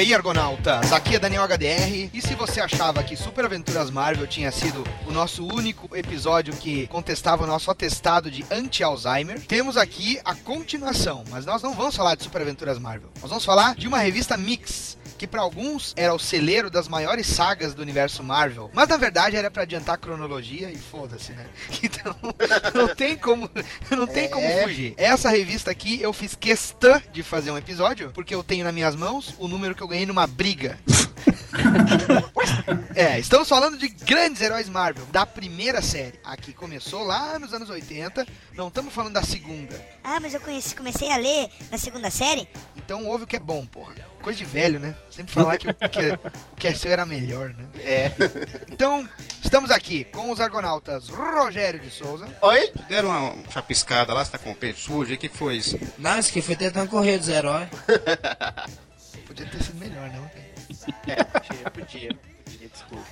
aí, Argonautas? Aqui é Daniel HDR. E se você achava que Super Aventuras Marvel tinha sido o nosso único episódio que contestava o nosso atestado de anti-Alzheimer, temos aqui a continuação. Mas nós não vamos falar de Super Aventuras Marvel. Nós vamos falar de uma revista Mix que para alguns era o celeiro das maiores sagas do universo Marvel, mas na verdade era para adiantar a cronologia e foda-se, né? Então não tem como, não tem como É. fugir. Essa revista aqui eu fiz questão de fazer um episódio porque eu tenho nas minhas mãos o número que eu ganhei numa briga. É, estamos falando de grandes heróis Marvel, da primeira série. Aqui começou lá nos anos 80, não estamos falando da segunda. Ah, mas eu conheci, comecei a ler na segunda série. Então ouve o que é bom, porra. Coisa de velho, né? Sempre falar que o que, o que é seu era melhor, né? É. Então, estamos aqui com os argonautas Rogério de Souza, Oi? Deram uma chapiscada lá, você tá com o peito sujo, o que que foi isso? Não, isso aqui foi tentando correr dos heróis. podia ter sido melhor, não? É, podia, podia. Podia, desculpa.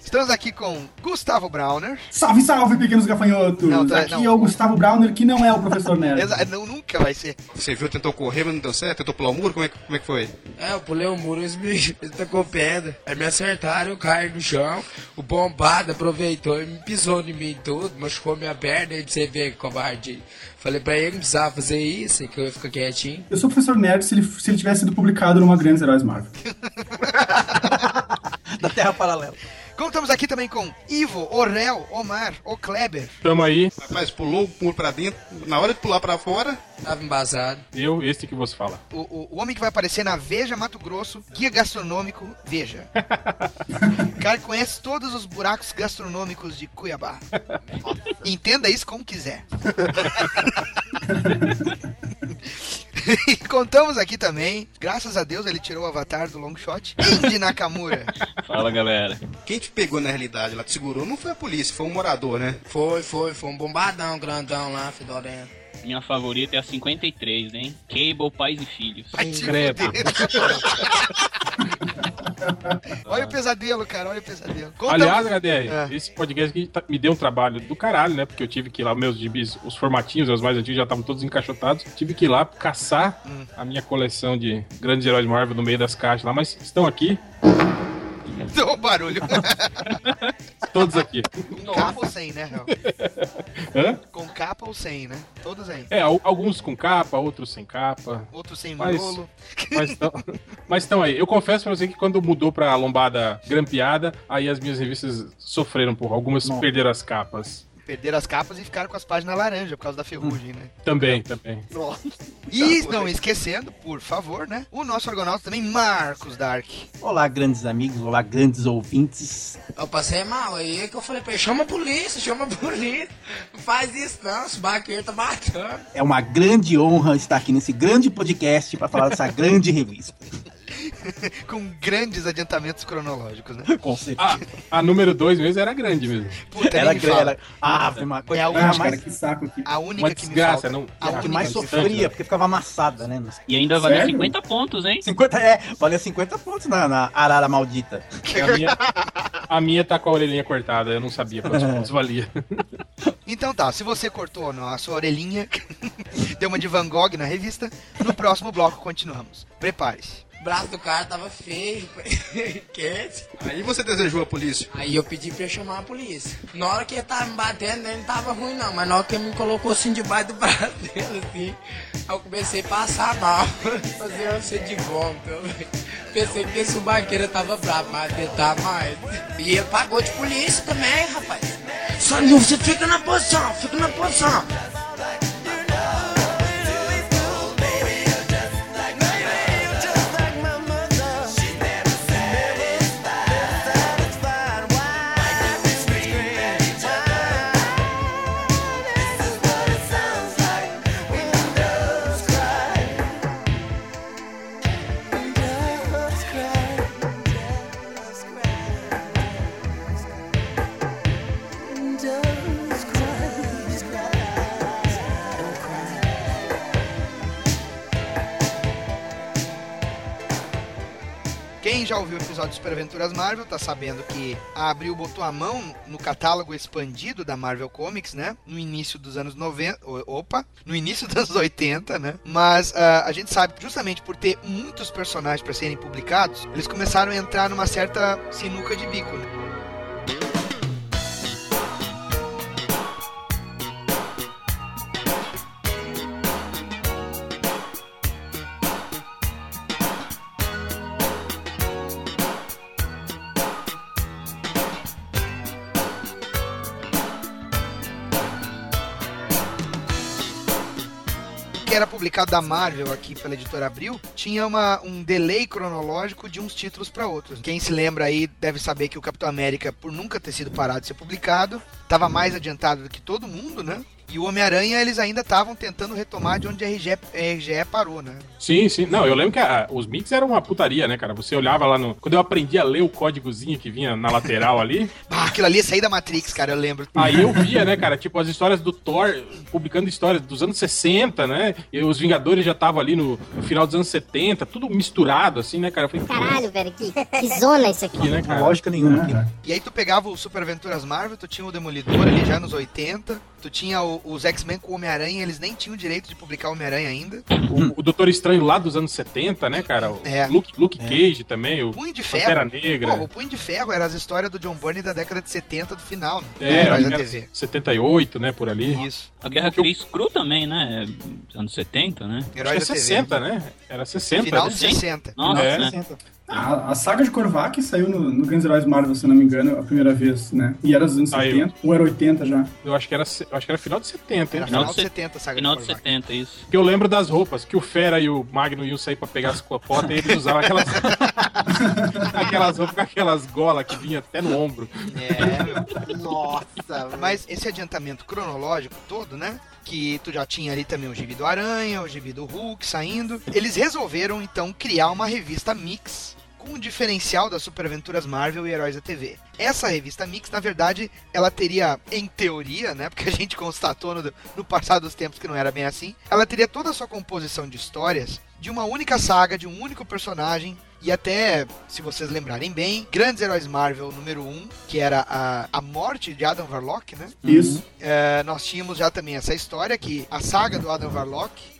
Estamos aqui com Gustavo Browner. Salve, salve, pequenos gafanhotos! Não, tá- Aqui não. é o Gustavo Browner, que não é o professor Nerd. Exa- Não, nunca vai ser. Você viu, tentou correr, mas não deu certo? Tentou pular o muro? Como é, que- como é que foi? É, eu pulei o muro, eles me eles tacou pedra. Aí me acertaram, eu caí no chão. O bombado aproveitou e me pisou em mim tudo, machucou minha perna. Aí pra você ver que covarde. Falei pra ele que não precisava fazer isso, que eu ia ficar quietinho. Eu sou o professor Nerd se ele, se ele tivesse sido publicado numa Grandes Heróis Marvel. Da Terra Paralela. Como estamos aqui também com Ivo, Orel, Omar, O Kleber. Tamo aí, Rapaz, pulou o pra dentro, na hora de pular pra fora, Tava embasado. eu, esse que você fala. O, o, o homem que vai aparecer na Veja Mato Grosso, guia gastronômico Veja. o cara que conhece todos os buracos gastronômicos de Cuiabá. Entenda isso como quiser. e contamos aqui também, graças a Deus ele tirou o avatar do long shot, Indy Nakamura. Fala, galera. quem te pegou na realidade lá, te segurou, não foi a polícia, foi um morador, né? Foi, foi, foi um bombadão grandão lá, fedorento. Minha favorita é a 53, hein? Cable, Pais e Filhos. Credo. fuder. olha o pesadelo, cara, olha o pesadelo. Conta- Aliás, HDR, É. esse podcast aqui tá- me deu um trabalho do caralho, né? Porque eu tive que ir lá, meus gibis, os formatinhos, os mais antigos já estavam todos encaixotados. Tive que ir lá caçar Hum. a minha coleção de grandes heróis Marvel no meio das caixas lá, mas estão aqui, Deu um barulho. todos aqui. Com capa ou sem, né? Hã? Com capa ou sem, né? Todos aí. É, al- alguns com capa, outros sem capa. Outro sem Mas- miolo. Mas estão aí. Eu confesso pra você que quando mudou pra lombada grampeada, aí as minhas revistas sofreram, porra. Algumas Nossa. perderam as capas. Perderam as capas e ficaram com as páginas laranja por causa da ferrugem, né? Também, também. E não esquecendo, por favor, né? O nosso argonauta também, Marcos Dark. Olá, grandes amigos, olá, grandes ouvintes. Eu passei mal aí que eu falei pra ele, chama a polícia, chama a polícia. Não faz isso não, esse baqueiro tá matando. É uma grande honra estar aqui nesse grande podcast para falar dessa grande revista. Com grandes adiantamentos cronológicos, né? Com certeza. A, a número 2 mesmo era grande mesmo. Puta, era nem me fala. grande. Ah, foi uma coisa É a Ah, única, cara, que saco aqui. a única Uma que me desgraça, não. A única mais sofria, porque ficava amassada, né? E ainda valia Sério? 50 pontos, hein? 50, é, valia 50 pontos na, na arara maldita. A minha, a minha tá com a orelhinha cortada, eu não sabia quantos pontos valia. Então tá, se você cortou a sua orelhinha, deu uma de Van Gogh na revista, no próximo bloco continuamos. Prepare-se. O braço do cara tava feio, quente. Aí você desejou a polícia. Aí eu pedi pra ele chamar a polícia. Na hora que ele tava me batendo, ele não tava ruim não, mas na hora que ele me colocou assim debaixo do braço dele, assim, aí eu comecei a passar mal, fazer ânsia de vômito. Pensei que esse barqueiro tava bravo, mas ele tá mais. E ele pagou de polícia também, rapaz. Só não, você fica na posição, fica na posição. Já ouviu o episódio de Super Aventuras Marvel tá sabendo que a Abril botou a mão no catálogo expandido da Marvel Comics, né? No início dos anos 90. o- Opa! No início dos anos 80, né? Mas ah, a gente sabe que justamente por ter muitos personagens para serem publicados, eles começaram a entrar numa certa sinuca de bico, né? Publicado da Marvel aqui pela editora Abril, tinha uma, um delay cronológico de uns títulos para outros. Quem se lembra aí deve saber que o Capitão América, por nunca ter sido parado de ser publicado, estava mais adiantado do que todo mundo, né? E o Homem-Aranha, eles ainda estavam tentando retomar de onde a RGE, a RGE parou, né? Sim, sim. Não, eu lembro que a- os mix eram uma putaria, né, cara? Você olhava lá no. Quando eu aprendi a ler o códigozinho que vinha na lateral ali, Ah, aquilo ali é sair da Matrix, cara, eu lembro. aí eu via, né, cara, tipo as histórias do Thor, publicando histórias dos anos 60, né? E os Vingadores já estavam ali no, no final dos anos 70, tudo misturado, assim, né, cara? Eu falei, Caralho, velho, que, que zona isso aqui. que, né, Não cara? lógica nenhuma. É, E aí tu pegava o Super Aventuras Marvel, tu tinha o Demolidor ali já nos 80, tu tinha o- os X-Men com o Homem-Aranha, eles nem tinham direito de publicar o Homem-Aranha ainda. O, o Doutor Estranho lá dos anos 70, né, cara? O É. Luke, Luke Cage também, o Punho de Pantera Ferro. Negra. Pô, o Punho de Ferro era as histórias do John Byrne da década de 70 do final, né? É, da era TV. 78, né, por ali. Isso. A Guerra Cris Cru também, né? É, Anos 70, né? Acho que Heróis é da TV. 60, né? Era 60. Final né? de Sim. 60. Nossa, É. né? A, a saga de Korvac saiu no, no Grandes Heróis Marvel, se não me engano, a primeira vez, né? E era dos anos Saiu. 70, ou era 80 já. Eu acho que era, eu acho que era final de 70, hein? Era Final de de 70, saga Final de de Korvac. 70, isso. Porque eu lembro das roupas, que o Fera e o Magno iam sair pra pegar as copotas e eles usavam aquelas. aquelas roupas com aquelas golas que vinha até no ombro. É, meu. Nossa, Mas esse adiantamento cronológico todo, né? Que tu já tinha ali também o gibi do Aranha, o gibi do Hulk saindo. Eles resolveram então criar uma revista mix com o diferencial das Super Aventuras Marvel e Heróis da TV. Essa revista mix, na verdade, ela teria, em teoria, né? Porque a gente constatou no, no passar dos tempos que não era bem assim. Ela teria toda a sua composição de histórias de uma única saga, de um único personagem. E até, se vocês lembrarem bem, Grandes Heróis Marvel número 1, que era a, a morte de Adam Warlock, né? Isso. É, nós tínhamos já também essa história que a saga do Adam Warlock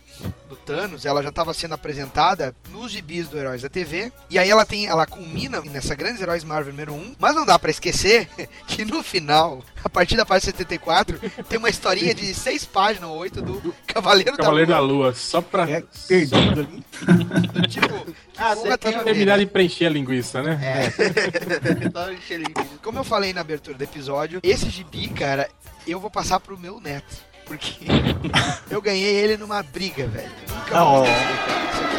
do Thanos, ela já estava sendo apresentada nos gibis do Heróis da TV. E aí ela tem, ela culmina nessa Grandes Heróis Marvel número 1, mas não dá pra esquecer que no final, a partir da página 74, tem uma historinha de seis páginas ou oito do Cavaleiro, Cavaleiro da da Lua. Lua, só pra, É, perdido ali. Tipo, Ah, você tá tem vendo? terminar de preencher a linguiça, né? É. Ele. Como eu falei na abertura do episódio, esse gibi, cara, eu vou passar pro meu neto. Porque eu ganhei ele numa briga, velho. Nunca Oh. esquecer,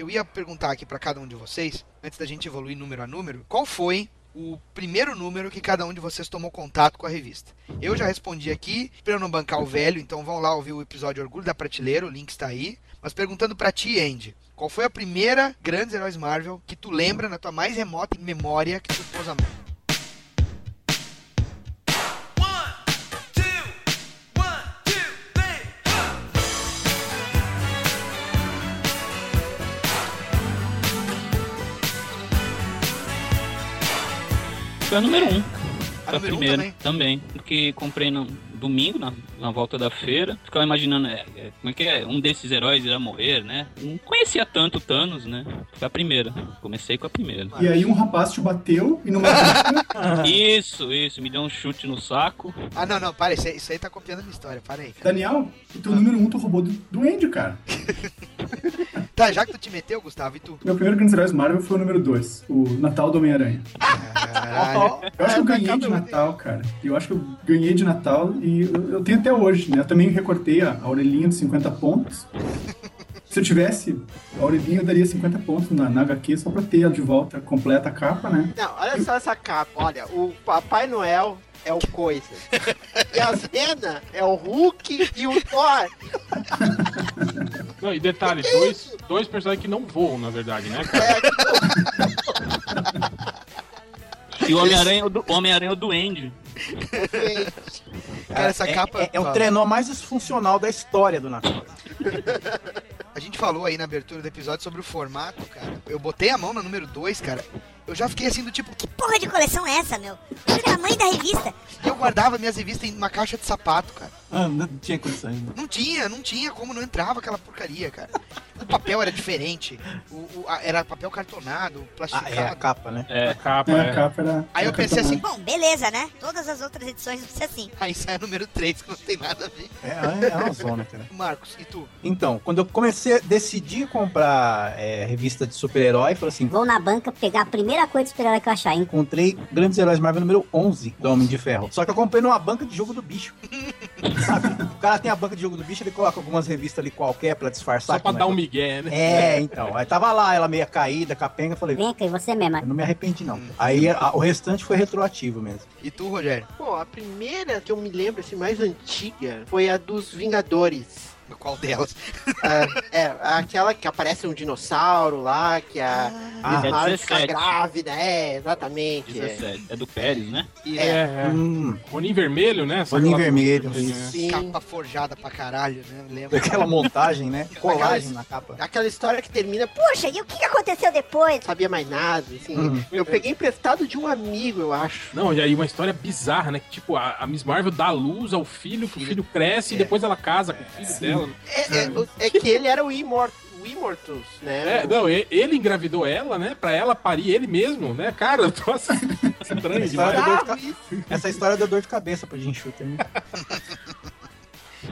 Eu ia perguntar aqui pra cada um de vocês, antes da gente evoluir número a número, qual foi o primeiro número que cada um de vocês tomou contato com a revista. Eu já respondi aqui, pra eu não bancar o velho, então vão lá ouvir o episódio Orgulho da Prateleira, o link está aí. Mas perguntando pra ti, Andy, qual foi a primeira Grandes Heróis Marvel que tu lembra na tua mais remota memória que tu pôs a mão? Foi a número 1. Um. A Foi a um primeira também? também. Porque comprei no domingo, na, na volta da feira. Ficava imaginando, é, é, como é que é? Um desses heróis irá morrer, né? Não conhecia tanto o Thanos, né? Foi a primeira. Comecei com a primeira. E aí um rapaz te bateu e não matou. Isso, isso. Me deu um chute no saco. Ah, não, não, para, isso aí, isso aí tá copiando a minha história, para aí. Cara. Daniel, o teu número 1 um tu roubou do, do Andy, cara. Tá, já que tu te meteu, Gustavo, e tu? Meu primeiro Grandes Heróis Marvel foi o número 2, o Natal do Homem-Aranha. Caralho. Eu acho que eu ganhei de Natal, cara. Eu acho que eu ganhei de Natal e eu, tenho até hoje, né? Eu também recortei a, a orelhinha de 50 pontos. Se eu tivesse a Oribinha, eu daria 50 pontos na, na HQ só pra ter ela de volta completa a capa, né? Não, olha só essa capa. Olha, o Papai Noel é o Coisa. E a Zena é o Hulk e o Thor. Não, e detalhe, dois, dois personagens que não voam, na verdade, né, cara? E o Homem-Aranha é o do- Homem-Aranha é o Duende. Cara, essa é, capa. É, é o trenó mais disfuncional da história do Natal. A gente falou aí na abertura do episódio sobre o formato, cara. Eu botei a mão na número 2, cara. Eu já fiquei assim do tipo. Que porra de coleção é essa, meu? Eu era a mãe da revista. Eu guardava minhas revistas em uma caixa de sapato, cara. Ah, não tinha condições. né? Não tinha, não tinha como não entrava aquela porcaria, cara. O papel era diferente. O, o- a- era papel cartonado, Ah, plastificado. é a capa, né? É, a capa, É, a é. capa era. Aí eu pensei assim, cartonada. Bom, beleza, né? Todas as outras edições vão ser assim. aí sai a número 3, que não tem nada a ver. É, é uma zona, cara. Marcos, e tu? Então, quando eu comecei a decidir comprar é, revista de super-herói, falei assim, Vou na banca pegar a primeira coisa de super-herói que eu achar, hein? encontrei Grandes Heróis Marvel número 11 do Homem de Ferro. Só que eu comprei numa banca de jogo do bicho. Sabe? O cara tem a banca de jogo do bicho, ele coloca algumas revistas ali qualquer pra disfarçar. Só pra não dar é- um migué, né? É, então. Aí tava lá, ela meia caída, capenga, falei, Vem cá, e você mesmo. eu não me arrependi não. Aí a- o restante foi retroativo mesmo. E tu, Rogério? Pô, a primeira que eu me lembro, assim, mais antiga, foi a dos Vingadores. Qual delas? Ah, é, aquela que aparece um dinossauro lá, que a Ah, Miss é Marvel fica 17. grávida, é, exatamente. é. 17. É do Pérez, né? E É, é. Hum, Roninho vermelho, né? Só Roninho vermelho. É. Sim. capa forjada pra caralho, né? Lembra? aquela montagem, né? Colagem na capa. Aquela história que termina, pô, Puxa, e o que aconteceu depois? não sabia mais nada, assim. Uhum. Eu peguei emprestado de um amigo, eu acho. Não, e aí uma história bizarra, né? Que tipo, a, a Miss Marvel dá luz ao filho, que o filho cresce e depois ela casa com o filho dela. É, é, é que ele era o, o Immortus, né? É, não, ele engravidou ela, né? Pra ela parir ele mesmo, né? Cara, nossa, estranho História demais. deu dor de ca-. Essa história deu dor de cabeça pro Jim Shooter. né?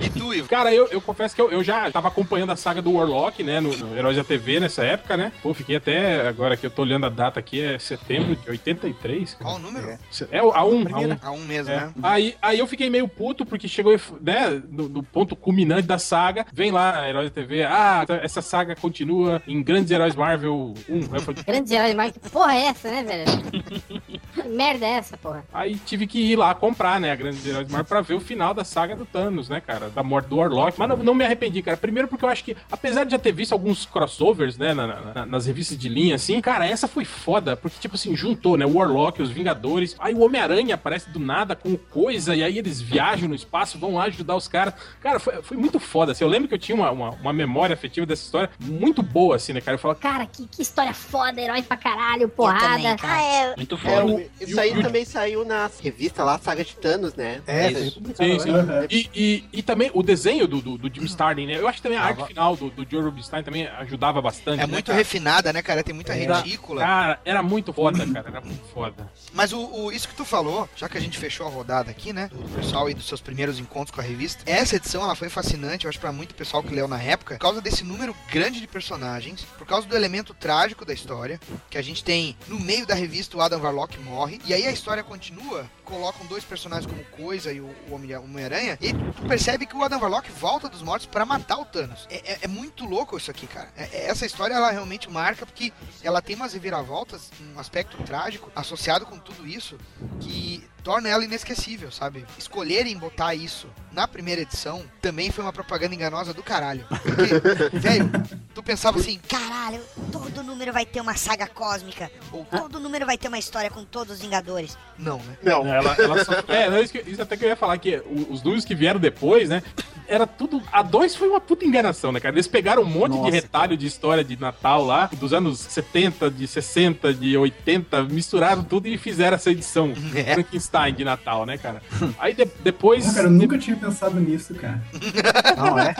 E tu, Ivo? Cara, eu, eu confesso que eu, eu já tava acompanhando a saga do Warlock, né? No, no Heróis da TV nessa época, né? Pô, fiquei até. Agora que eu tô olhando a data aqui, é setembro de 83. cara. Qual o número? É o- a 1, a 1. Primeira. A um mesmo, É. né? Aí, aí eu fiquei meio puto, porque chegou, né, no, no ponto culminante da saga, vem lá, Heróis da TV, ah, essa saga continua em Grandes Heróis Marvel 1. Aí, eu falei, Grandes heróis, mas que porra é essa, né, velho? Merda é essa, porra? aí tive que ir lá comprar, né, a Grandes Heróis Marvel pra ver o final da saga do Thanos, né, cara, da morte do Warlock. Mas não, não me arrependi, cara. Primeiro porque eu acho que, apesar de já ter visto alguns crossovers, né, na- na- nas revistas de linha, assim, cara, essa foi foda, porque, tipo assim, juntou, né, o Warlock, os Vingadores, aí o Homem-Aranha aparece do nada com coisa, e aí eles viajam no espaço, vão lá ajudar os caras. Cara, foi, foi muito foda, assim, eu lembro que eu tinha uma, uma, uma memória afetiva dessa história muito boa, assim, né, cara, eu falo, Cara, que, que história foda, herói pra caralho, porrada. também, cara. Ah, é. Muito É, foda. o- isso aí e o- também saiu na revista lá, Saga Titanos, né? É, publicado, Sim, sim. Uhum. E, e, e também o desenho do, do, do Jim Starlin, né? Eu acho que também a arte final do, do Joe Rubinstein também ajudava bastante. É né, muito cara? refinada, né, cara? Tem muita Era- retícula. Cara, era muito foda, cara. Era muito foda. Mas o, o- isso que tu falou, já que a gente fechou a rodada aqui, né? Do pessoal e dos seus primeiros encontros com a revista. Essa edição ela foi fascinante, eu acho, pra muito pessoal que leu na época, por causa desse número grande de personagens, por causa do elemento trágico da história, que a gente tem no meio da revista o Adam Warlock morre, e aí a história continua, colocam dois personagens como Coisa e o, o Homem- Homem-Aranha, e tu percebe que o Adam Warlock volta dos mortos pra matar o Thanos. É, é- é muito louco isso aqui, cara. É- é- essa história ela realmente marca porque ela tem umas reviravoltas, um aspecto trágico associado com tudo isso que torna ela inesquecível, sabe? Escolherem botar isso na primeira edição também foi uma propaganda enganosa do caralho. Porque, velho, tu pensava assim, Caralho, todo número vai ter uma saga cósmica. Ou todo número vai ter uma história com todos os Vingadores. não, né? Não, Ela, ela só- é, não, isso, que- isso até que eu ia falar, que os números que vieram depois, né? Era tudo. A 2 foi uma puta enganação, né, cara? Eles pegaram um monte Nossa, de retalho de história de Natal lá, dos anos 70, de 60, de 80, misturaram tudo e fizeram essa edição É. Frankenstein de Natal, né, cara? Aí de- depois. Pô, cara, eu nunca tinha pensado nisso, cara. Não, é?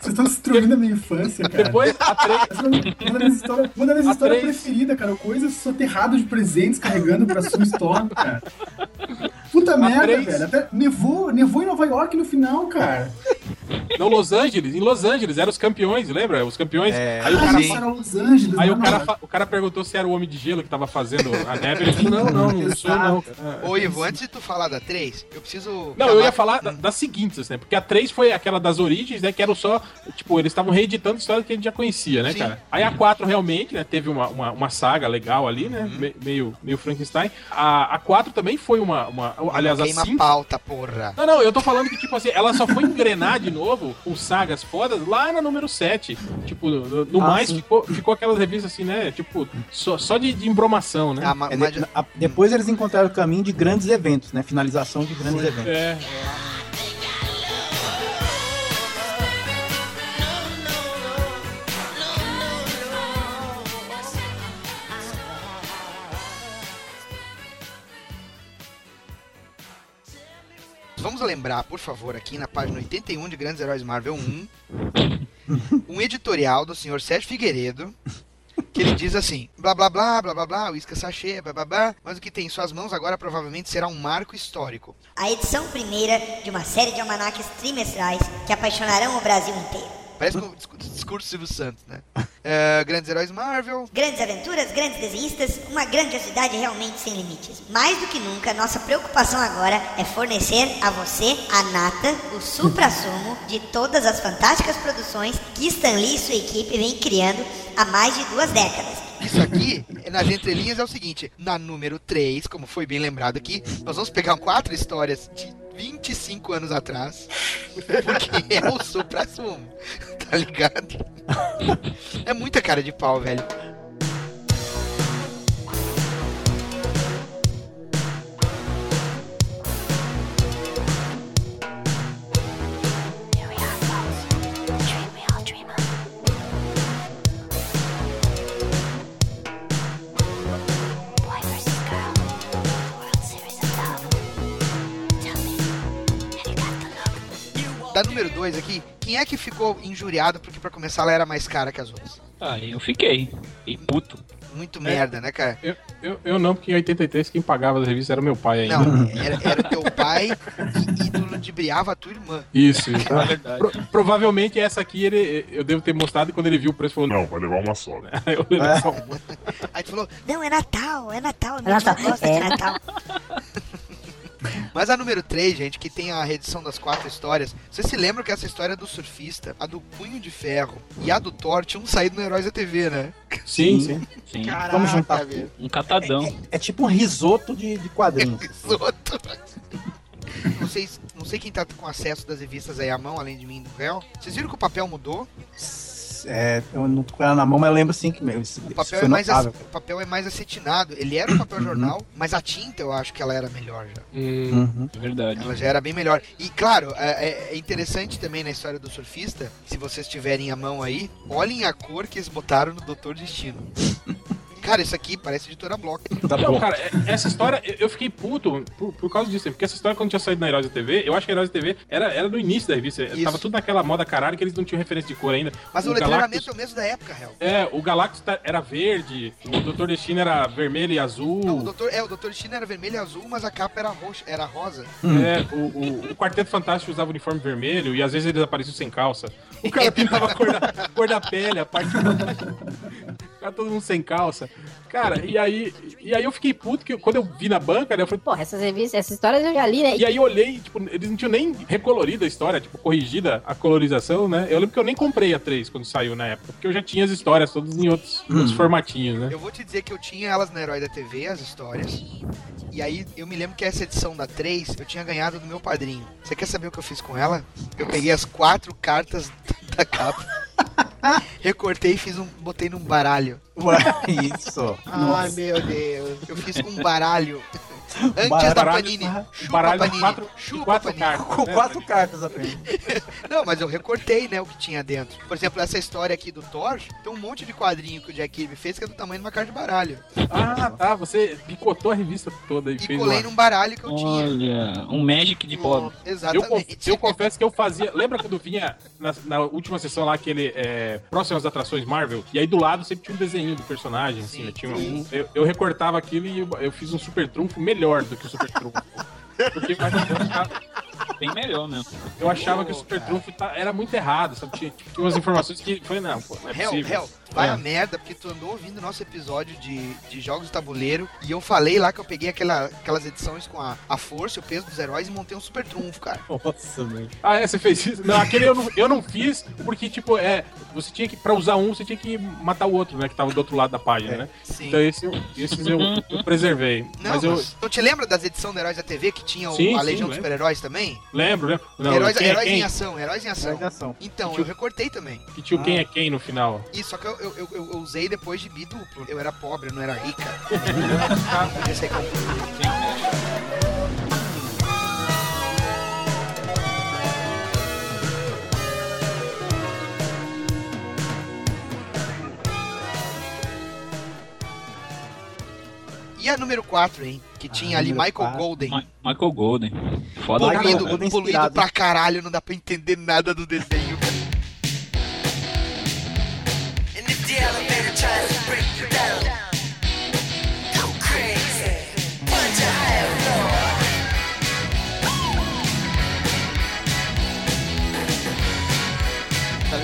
Vocês estão destruindo a minha infância, cara. Depois a 3. Essa é uma das minhas histórias, uma das minhas A histórias três. preferidas, cara. Coisas soterrado de presentes carregando pra sua Storm, cara. Puta merda, três. velho. Até nevou, nevou em Nova York no final, cara. Não, Los Angeles, em Los Angeles, eram os campeões, lembra? Os campeões. É, aí o cara, Los Angeles, aí o né, cara, fa- o cara perguntou se era o Homem de Gelo que tava fazendo a neve. Ele falou, não, não, não sou não. cara. Ô, Ivo, antes de tu falar da 3, eu preciso. Não, eu ia falar da- das seguintes, né? Porque a 3 foi aquela das origens, né? Que eram só. Tipo, eles estavam reeditando histórias que a gente já conhecia, né, Sim. cara? Aí a 4 realmente, né? Teve uma, uma, uma saga legal ali, né? Uhum. me- meio, meio Frankenstein. A, a 4 também foi uma. uma aliás, a Queima 5. pauta, porra. Não, não, eu tô falando que, tipo assim, ela só foi engrenar de novo com sagas fodas lá na número 7. Tipo, no, no Ah, mais sim. ficou, ficou aquelas revistas assim, né? Tipo, só, só de, de embromação, né? Ah, É, mas- a- depois eles encontraram o caminho de grandes eventos, né? Finalização de grandes eventos. É. Vamos lembrar, por favor, aqui na página 81 de Grandes Heróis Marvel 1, um editorial do senhor Sérgio Figueiredo, que ele diz assim: blá blá blá, blá blá blá, uísca sachê, blá blá blá, mas o que tem em suas mãos agora provavelmente será um marco histórico. A edição primeira de uma série de almanaques trimestrais que apaixonarão o Brasil inteiro. Parece com o discu- discurso do Silvio Santos, né? É, Grandes Heróis Marvel, Grandes aventuras, grandes desenhistas, uma grandiosidade realmente sem limites. Mais do que nunca, nossa preocupação agora é fornecer a você a nata, o supra-sumo de todas as fantásticas produções que Stan Lee e sua equipe vem criando há mais de duas décadas. Isso aqui, nas entrelinhas, é o seguinte: na número 3, como foi bem lembrado aqui, nós vamos pegar quatro histórias de 25 anos atrás, porque é o supra-sumo, tá ligado? É muita cara de pau, velho. Da número 2 aqui, quem é que ficou injuriado porque pra começar ela era mais cara que as outras? Ah, eu fiquei. E puto. Muito merda, né, cara? Eu, eu, eu não, porque em 83 quem pagava as revistas era meu pai ainda. Não, era, era o teu pai e, e tu ludibriava a tua irmã. Isso, isso. É verdade. Pro- provavelmente essa aqui ele, eu devo ter mostrado e quando ele viu o preço falou: Não, vai levar uma só. Aí eu levei só uma. Aí tu falou, Não, é Natal, é Natal, É Natal, é. Natal. Mas a número 3, gente, que tem a reedição das quatro histórias, vocês se lembram que essa história do surfista, a do Punho de Ferro e a do Thor tinham saído no Heróis da TV, né? Sim, sim. Sim. Vamos juntar velho. Um catadão. É tipo um risoto de, de quadrinhos. Risoto. Não sei, não sei quem tá com acesso das revistas aí à mão, além de mim e do réu. Vocês viram que o papel mudou? É, eu não tô com ela na mão, mas eu lembro assim que meu, isso, O papel, foi é mais, o papel é mais acetinado. Ele era um papel jornal, mas a tinta eu acho que ela era melhor já. Hum, Uhum. É verdade. Ela já era bem melhor. E claro, é, é interessante também na história do surfista, se vocês tiverem a mão aí, olhem a cor que eles botaram no Doutor Destino. Cara, isso aqui parece editora Block. Tá Não, bom. cara, é- essa história, eu- fiquei puto por, por causa disso, porque essa história quando tinha saído na Heróis da TV, eu acho que a Heróis da TV era, era no início da revista, Isso. tava tudo naquela moda caralho que eles não tinham referência de cor ainda. Mas o, O letramento Galactus- é o mesmo da época, Hel. É, o Galactus tá- era verde, o Doutor Destino era vermelho e azul. Não, o doutor, é, o Doutor Destino era vermelho e azul, mas a capa era roxa, era rosa. É, o, o, o Quarteto Fantástico usava uniforme vermelho e às vezes eles apareciam sem calça. O cara pintava a cor da, a cor da pele, a parte. Ficava todo mundo sem calça. Cara, e aí, e aí eu fiquei puto que quando eu vi na banca, né, eu falei, Porra, essas revistas, essas histórias eu já li, né? E aí eu olhei, tipo, eles não tinham nem recolorido a história, tipo, corrigida a colorização, né? Eu lembro que eu nem comprei a 3 quando saiu na época, porque eu já tinha as histórias todas em outros, outros formatinhos, né? Eu vou te dizer que eu tinha elas na Herói da TV, as histórias. E aí eu me lembro que essa edição da 3 eu tinha ganhado do meu padrinho. Você quer saber o que eu fiz com ela? Eu peguei as quatro cartas da capa. Recortei e fiz um. botei num baralho. Isso. Ai, meu Deus. Eu fiz com um baralho. Antes Baralho- da Panini. Chupa baralho de Panini. quatro, Chupa quatro Panini. cartas. Com né? quatro cartas apenas. Não, mas eu recortei, né, o que tinha dentro. Por exemplo, essa história aqui do Thor, tem um monte de quadrinho que o Jack Kirby fez que é do tamanho de uma carta de baralho. Ah, tá, você picotou a revista toda e, E fez colei uma... num baralho que eu tinha. Olha, um Magic de pobre. Eu, Exatamente. conf- eu confesso que eu fazia. Lembra quando vinha na, na última sessão lá, aquele é, próximo às atrações Marvel? E aí do lado sempre tinha um desenho do personagem, assim, Sim, né? Tinha um- eu, eu recortava aquilo e eu, eu fiz um super trunfo melhor do que o super trunfo. Porque ficava, bem melhor mesmo. Eu achava que o Super Trunfo tá- era muito errado, sabe? Tinha, tinha umas informações que foi, não, pô, não é Hell, possível. Hell, vai É. a merda, porque tu andou ouvindo nosso episódio de, de jogos de tabuleiro e eu falei lá que eu peguei aquela, aquelas edições com a, a força, o peso dos heróis e montei um super trunfo, cara. Nossa, velho. Ah, é, você fez isso? Não, aquele eu não, eu não fiz, porque, tipo, é. Você tinha que, pra usar um, você tinha que matar o outro, né? Que tava do outro lado da página, né? Sim. Então esse, esses eu, eu preservei. Não, mas mas, eu não te lembra das edições do Heróis da TV que tinha o- Sim, a sim, Legião dos lembro. Super-Heróis também? Lembro, né? Não, heróis quem é heróis em quem? ação, heróis em ação. Heróis em ação. Então, Que eu recortei também. Que tinha o quem é quem no final. Isso, só que eu, eu, eu- eu usei depois de bi duplo. Eu era pobre, eu não era rica. Podia ser confuso. E a número 4, hein? Que tinha ali número Michael quatro. Golden. Ma- Michael Golden. Foda Poluído. Golden poluído inspirado, pra caralho, não dá pra entender nada do desenho.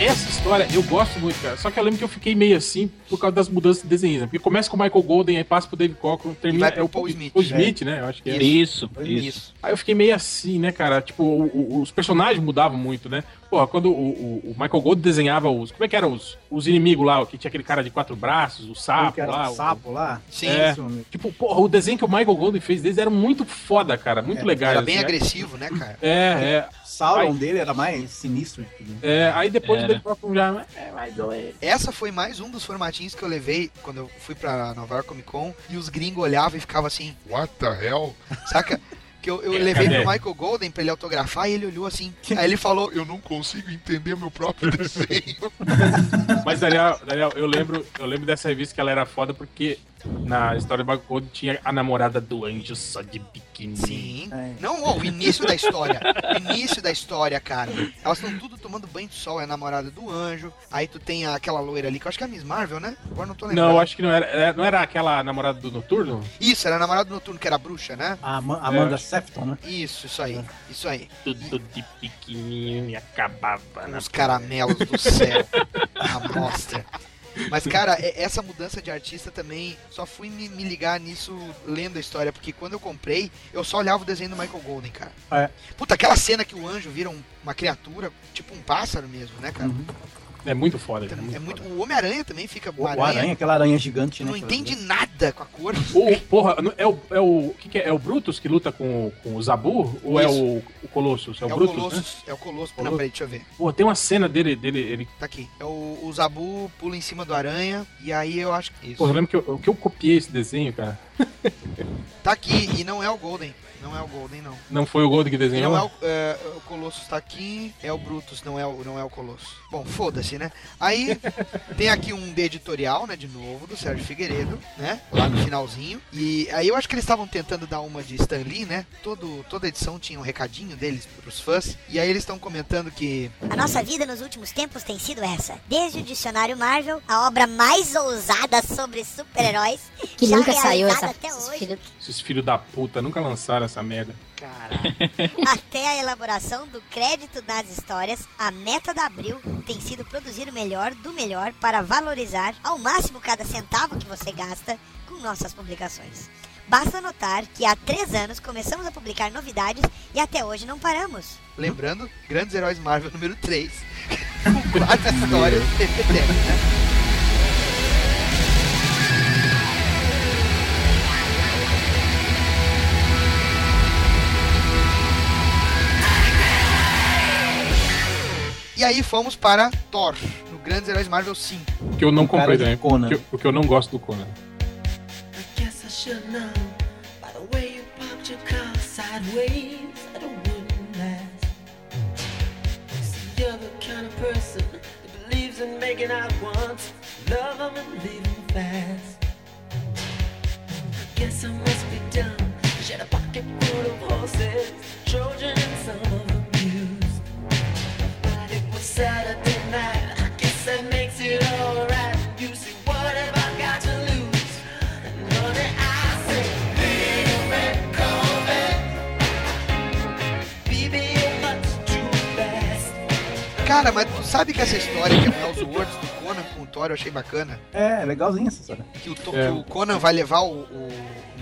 Essa história eu gosto muito, cara. Só que eu lembro que eu fiquei meio assim por causa das mudanças de desenho. Porque começa com o Michael Golden, aí passa pro David Cockrum, termina. é o Paul Smith. Paul Smith, né? Eu acho que é. Isso, isso. Isso. Aí eu fiquei meio assim, né, cara? Tipo, o- o- os personagens mudavam muito, né? Porra, quando o, o- o Michael Gold desenhava os. Como é que eram os, os inimigos lá? Que tinha aquele cara de quatro braços, o sapo lá. o- sapo lá. Sim. É. Isso. Tipo, porra, o desenho que o Michael Golden fez deles era muito foda, cara. Muito É, legal. Era bem assim, agressivo, né, cara? É, é. O Sauron Ai. dele era mais sinistro de tudo. é. Aí depois Era. o David Cockrum já. É, doer. Essa foi mais um dos formatinhos que eu levei quando eu fui pra Nova York Comic Con e os gringos olhavam e ficavam assim, what the hell? Saca? Que eu, eu levei Cadê? pro Michael Golden pra ele autografar e ele olhou assim. Aí ele falou, eu não consigo entender meu próprio desenho. Mas, Daniel, Daniel, eu lembro, eu lembro dessa revista que ela era foda porque na história do Michael Golden tinha a namorada do anjo só de biquíni. Sim. É. Não, ó, o início da história. O início da história, cara. Elas estão tudo tomando banho de sol, é a namorada do anjo. Aí tu tem aquela loira ali, que eu acho que é a Miss Marvel, né? Agora não tô lembrando. Não, eu acho que não era, é, não era aquela namorada do Noturno? Isso, era a namorada do noturno, que era a bruxa, né? A Ama- Amanda É. Sefton, né? Isso, isso aí. Isso aí. Tudo de pequenininho e acabava na Os caramelos do céu. A mostra. Mas, cara, essa mudança de artista também, só fui me, me ligar nisso lendo a história, porque quando eu comprei, eu só olhava o desenho do Michael Golden, cara. É. Puta, aquela cena que o anjo vira um- uma criatura, tipo um pássaro mesmo, né, cara? É muito foda. cara, É muito, o Homem-Aranha também fica O aranha, aranha. aquela aranha gigante, né? não entende nada com a cor. O, porra, é o. É o, que que é? é o Brutus que luta com, com o Zabu? Ou é Isso. o, o Colossus? É o É o Brutus, né? Colossus. É o Colossus. Não, peraí, deixa eu ver. Pô, tem uma cena dele, dele ele, Tá aqui. É o, o Zabu pula em cima do aranha, e aí eu acho que. Isso. Porra, eu lembro que eu, que eu copiei esse desenho, cara. Tá aqui, e não é o Golden. Não é o Golden, não. Não foi o Golden que desenhou? não é o, é, o Colossus tá aqui, é o Brutus, não é o, não é o Colossus. Bom, foda-se, né? Aí tem aqui um de editorial, né, de novo, do Sérgio Figueiredo, né? Lá no finalzinho. E aí eu acho que eles estavam tentando dar uma de Stan Lee, né? Todo, toda edição tinha um recadinho deles pros fãs. E aí eles estão comentando que A nossa vida nos últimos tempos tem sido essa. Desde o Dicionário Marvel, a obra mais ousada sobre super-heróis, Que já nunca saiu realizada essa. até hoje, Esses filhos da puta nunca lançaram essa merda. até a elaboração do crédito das histórias, a meta da Abril tem sido produzir o melhor do melhor para valorizar ao máximo cada centavo que você gasta com nossas publicações. Basta notar que há três anos começamos a publicar novidades e até hoje não paramos. Lembrando, Grandes Heróis Marvel número 3. com quatro histórias do TPT, né? E aí fomos para Thor, no Grandes Heróis Marvel 5. Que eu não comprei também. Conan. Porque eu- Porque eu não gosto do Conan. Guess I should know by the way you parked your car sideways that it wouldn't last. See, you're the kind of person that believes in making out once, love 'em and leave 'em fast. Guess I must be dumb. Had a pocket full of horses, Cara, mas tu sabe que essa história que é o do Conan com o Thor eu achei bacana? É, legalzinha essa história. Que o, é. que o Conan vai levar o, o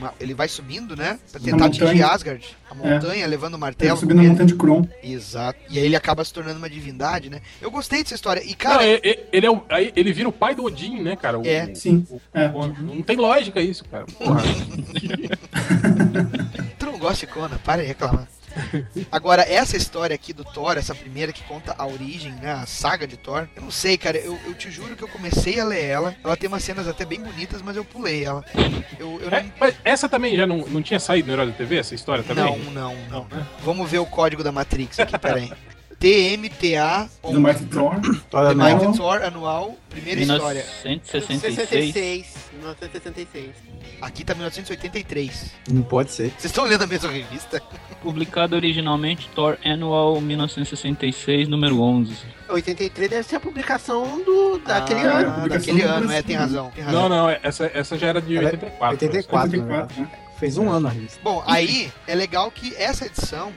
uma- ele vai subindo, né? Pra tentar atingir. Asgard. A montanha, levando o Ele martelo. subindo com a ele. montanha de Kron. Exato. E aí ele acaba se tornando uma divindade, né? Eu gostei dessa história. E, Não, cara, é- é- ele, é o, aí ele vira o pai do Odin, né, cara? O- É. o- Sim. É. o- não tem lógica isso, cara. Porra. tu não gosta de Conan, para de reclamar. Agora, essa história aqui do Thor, essa primeira que conta a origem, né? A saga de Thor. Eu não sei, cara. Eu, eu te juro que eu comecei a ler ela. Ela tem umas cenas até bem bonitas, mas eu pulei ela. Eu, eu É, não. mas essa também já não, não tinha saído no Herói da TV, essa história também? Não, não, não. Vamos ver o código da Matrix aqui, peraí. TMTA Do Mighty Thor. The. Mighty Thor anual, primeira história. 1966. 66. 1966. Aqui tá 1983. Não pode ser. Vocês estão lendo a mesma revista? Publicado originalmente Thor Annual 1966, número 11. 83 deve ser a publicação do, daquele Ah, ano. daquele ano, é, tem razão. Tem razão. Não, não, essa, essa já era de Ela é 84. 84, 84, né? Fez um ano a revista. Bom, aí é legal que essa edição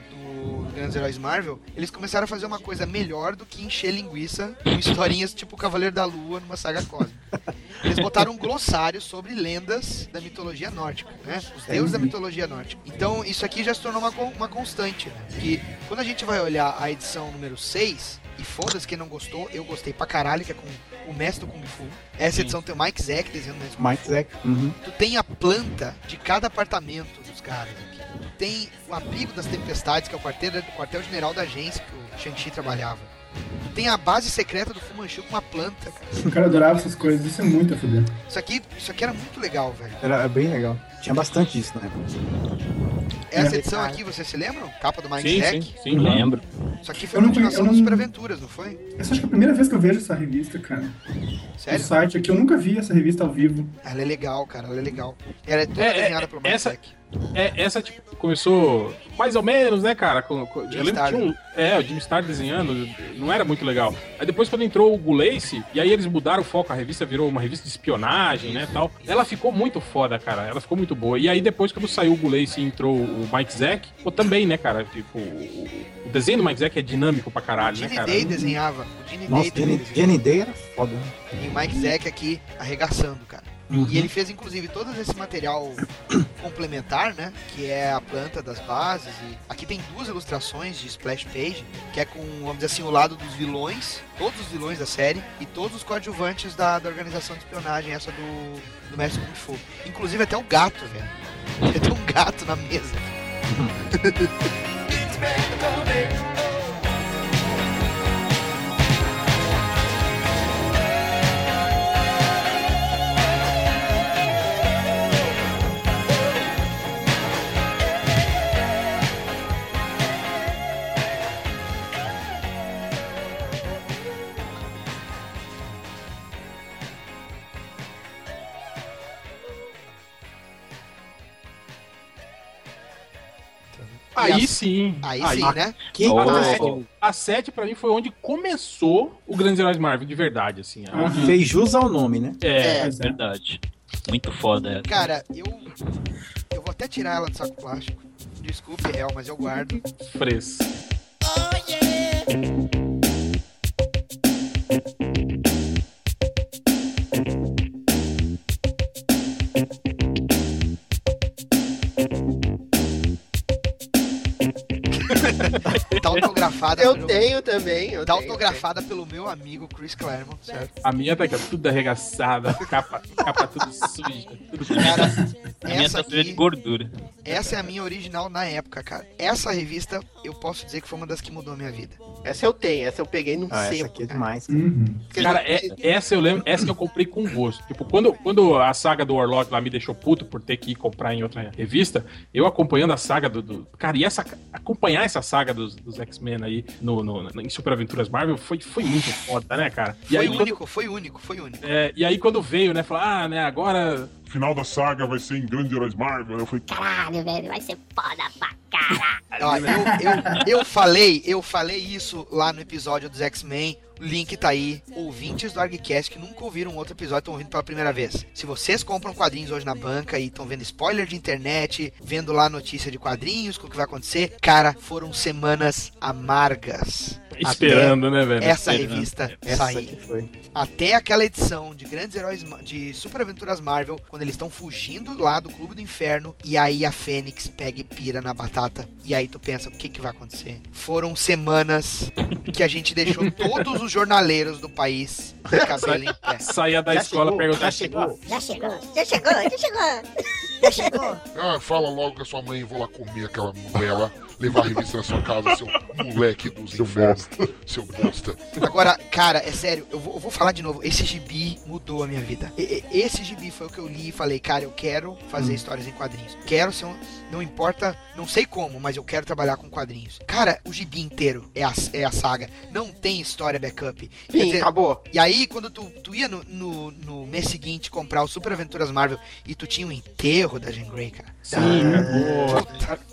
do Grandes Heróis Marvel, eles começaram a fazer uma coisa melhor do que encher linguiça com historinhas tipo Cavaleiro da Lua numa saga cósmica. Eles botaram um glossário sobre lendas da mitologia nórdica, né? Os deuses da mitologia nórdica. Então, isso aqui já se tornou uma, uma constante, né? Que quando a gente vai olhar a edição número 6, e foda-se quem não gostou, eu gostei pra caralho, que é com o Mestre do Kung Fu. Essa Sim. edição tem o Mike Zack desenhando o Mestre Mike Zack. Uhum. Tu tem a planta de cada apartamento dos caras tem o abrigo das tempestades, que é o quartel, o quartel-general da agência que o Shang-Chi trabalhava. Tem a base secreta do Fu Manchu com uma planta, cara. O cara adorava essas coisas. Isso é muito a fuder. Isso aqui, isso aqui era muito legal, velho. Era bem legal. Tinha bastante disso na época. Essa É. edição aqui, vocês se lembram? Capa do Mike Sim, sim, sim. Lembro. Isso aqui foi Eu a não conhe- continuação eu não- Super Aventuras, não foi? Essa acho que é a primeira vez que eu vejo essa revista, cara. O Sério? site aqui, eu nunca vi essa revista ao vivo. Ela é legal, cara, ela é legal. Ela é toda É, é, desenhada pelo Mike essa-. É, essa tipo, começou mais ou menos, né, cara? Com, com- eu lembro que tinha um, é, o Jim Star desenhando, não era muito legal. Aí depois quando entrou o Gulace, e aí eles mudaram o foco, a revista virou uma revista de espionagem, né, tal. Ela ficou muito foda, cara, ela ficou muito boa. E aí depois quando saiu o Gulace e entrou o Mike Zack, pô, também, né, cara, tipo, o, o desenho do Mike Zack é dinâmico pra O caralho, né, cara? Day desenhava. O Gene Nossa, Day era foda. né? E o Mike Zack aqui arregaçando, cara. Uhum. E ele fez inclusive todo esse material complementar, né? Que é a planta das bases. E aqui tem duas ilustrações de splash page, que é com, vamos dizer assim, o lado dos vilões, todos os vilões da série, e todos os coadjuvantes da, da organização de espionagem, essa do, do Mestre Kung Fu. Inclusive até o gato, velho. Tem um gato na mesa. Aí sim. Aí sim, né? Que Oh. coisa. A 7 pra mim foi onde começou o Grandes Heróis Marvel de verdade, assim. Ah. Onde, Fez jus ao nome, né? é, Pois é. Verdade. Muito foda essa. Cara, eu. Eu vou até tirar ela do saco plástico. Desculpe, real, mas eu guardo. fresco. Tá autografada Eu pelo- tenho também. Eu Tá tenho, autografada pelo meu amigo Chris Claremont, certo? A minha tá aqui, tudo arregaçada, capa, capa tudo suja, tudo Cara, A minha essa tá suja de aqui, gordura. Essa é a minha original na época, cara. Essa revista, eu posso dizer que foi uma das que mudou a minha vida. Essa eu tenho, essa eu peguei num Ah, essa sebo. aqui é cara. demais. Uhum. Cara, é- essa eu lembro, essa que eu comprei com gosto. Tipo, quando, quando a saga do Warlock lá me deixou puto por ter que ir comprar em outra revista, eu acompanhando a saga do. do- cara, e essa, acompanhar essa saga dos, dos X-Men aí no, no, em Super Aventuras Marvel foi, foi muito foda, né, cara? E Foi aí, quando, único, foi único, foi único. é, e aí quando veio, né, falar, ah, né, agora. Final da saga vai ser em Grandes Heróis Marvel. Eu falei, Caralho, velho, vai ser foda pra caralho. Ó, eu, eu, eu falei, eu falei isso lá no episódio dos X-Men. Link tá aí. Ouvintes do ArgCast que nunca ouviram um outro episódio estão ouvindo pela primeira vez. Se vocês compram quadrinhos hoje na banca e estão vendo spoiler de internet, vendo lá notícia de quadrinhos, com o que vai acontecer, cara, foram semanas amargas. Esperando, né, velho? Essa Esperando. revista Essa sair. Até aquela edição de Grandes Heróis de Super Aventuras Marvel, quando eles estão fugindo lá do Clube do Inferno, e aí a Fênix pega e pira na batata. E aí tu pensa, o que que vai acontecer? Foram semanas que a gente deixou todos os jornaleiros do país de cabelo em pé. Saía da Já escola chegou, perguntar. já chegou. Já chegou, já chegou, já chegou. Já chegou. Ah, fala logo com a sua mãe, vou lá comer aquela novela, levar a revista na sua casa, seu moleque dos infernos, seu bosta. Agora, cara, é sério, eu vou, eu vou falar de novo. Esse gibi mudou a minha vida. E- esse gibi foi o que eu li e falei, cara, eu quero fazer histórias em quadrinhos. Quero ser um. Não importa, não sei como, mas eu quero trabalhar com quadrinhos. Cara, o gibi inteiro é a, é a saga. Não tem história backup. Sim, dizer, acabou. e aí, quando tu, tu ia no, no, no mês seguinte comprar o Super Aventuras Marvel e tu tinha um enterro da Jean Grey, cara. Sim.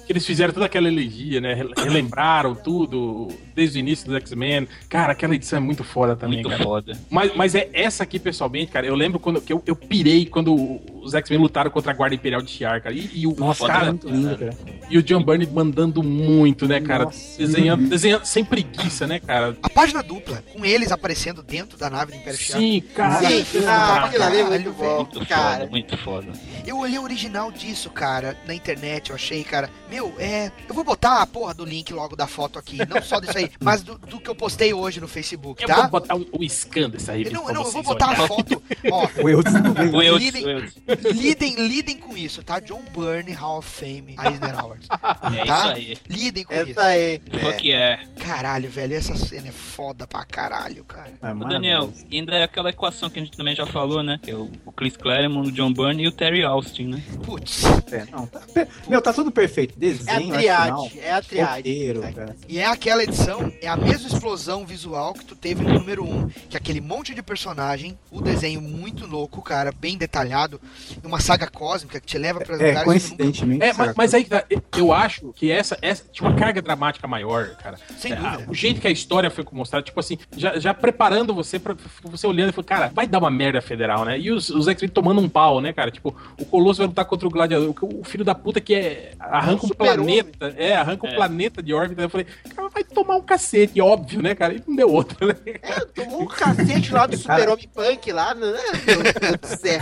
Que eles fizeram toda aquela elegia, né? Rel- Relembraram tudo desde o início dos X-Men. Cara, aquela edição é muito foda também, Muito cara. foda. Mas, mas é essa aqui, pessoalmente, cara. Eu lembro quando que eu, eu pirei quando os X-Men lutaram contra a Guarda Imperial de Shi'ar, cara. E, e o Nossa, cara, cara, muito lindo, cara. e o John Byrne mandando muito, né, cara? Nossa. Desenhando, desenhando sem preguiça, né, cara? A página dupla, com eles aparecendo dentro da nave do Império Shi'ar. Sim, cara. Sim, ah, legal. aquilo ali é muito bom, Muito cara. foda, muito foda. Eu olhei o original disso, cara, na internet, eu achei, cara. Meu, é. Eu vou botar a porra do link logo da foto aqui. Não só disso aí, mas do, do que eu postei hoje no Facebook, Eu vou tá? botar o, o scan dessa Eu revista não, não, eu vou botar a olharem. foto. Ó, O eu Eudes, o Eudes. Lidem, lidem com isso, tá? John Byrne, Hall of Fame, Eisner Awards. É Tá? isso aí. Lidem com Essa isso. aí. O que é? Caralho, velho, essa cena é foda pra caralho, cara. É Ô, Daniel, ainda é aquela equação que a gente também já falou, né? Que é o, Chris Claremont, o John Byrne e o Terry Austin, né? Putz. É, não, tá, meu, tá tudo perfeito. Desenho, É a triade, é a triade. roteiro, cara. E é aquela edição, é a mesma explosão visual que tu teve no número 1, que é aquele monte de personagem, o desenho muito louco, cara, bem detalhado, uma saga cósmica que te leva pra É, lugares que tu nunca... coincidentemente. É, mas, mas aí que tá, eu acho que essa, essa tinha uma carga dramática maior, cara. Sem É, dúvida. O jeito que a história foi mostrada, tipo assim, já, já preparando você pra você olhando e falando, cara, vai dar uma merda federal, né? E os, os X-Men tomando um pau, né, cara? Tipo, o Colosso vai lutar contra o Gladiador, o, o filho da puta que é. arranca um planeta, é, arranca um É. planeta de órbita. Eu falei, cara, vai tomar um cacete, óbvio, né, cara? E não deu outra, né? É, tomou um cacete lá do super-homem punk lá, né? Meu Deus do céu.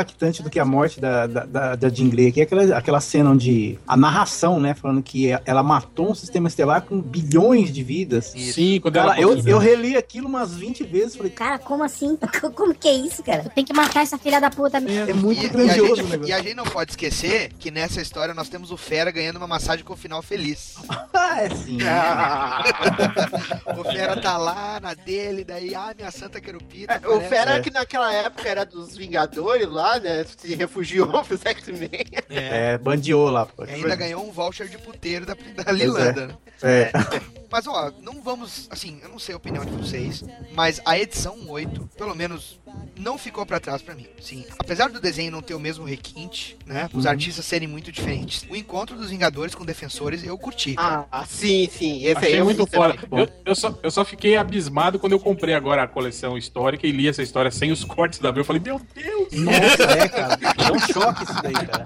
Impactante do que a morte da, da, da, da Jean Grey aqui é aquela, aquela cena onde a narração, né, falando que ela matou um sistema estelar com bilhões de vidas. Sim, quando Cara, ela eu, eu reli aquilo umas 20 vezes, falei, Cara, como assim? Como que é isso, cara? Tem que matar essa filha da puta. é muito E, e a grandioso gente, negócio. e a gente não pode esquecer que nessa história nós temos o Fera ganhando uma massagem com o final feliz. Ah, é sim. o Fera tá lá na dele, daí, ah, minha santa querupita. É, o. Fera que naquela época era dos Vingadores lá, né? Se refugiou pros X-Men. É. É, bandiou lá. pô. E ainda ganhou um voucher de puteiro da, da Lilanda, né? É. Mas ó, não vamos, assim, eu não sei a opinião de vocês, mas a edição 8, pelo menos, não ficou pra trás pra mim. Sim, apesar do desenho não ter o mesmo requinte, né, os Uhum. artistas serem muito diferentes. O encontro dos Vingadores com Defensores eu curti. Ah, sim, sim. Esse aí Achei eu muito também. Eu, eu só, eu só fiquei abismado quando eu comprei agora a coleção histórica e li essa história sem os cortes da Abril. Eu falei, meu Deus! Nossa, é, cara. É um choque isso daí, cara.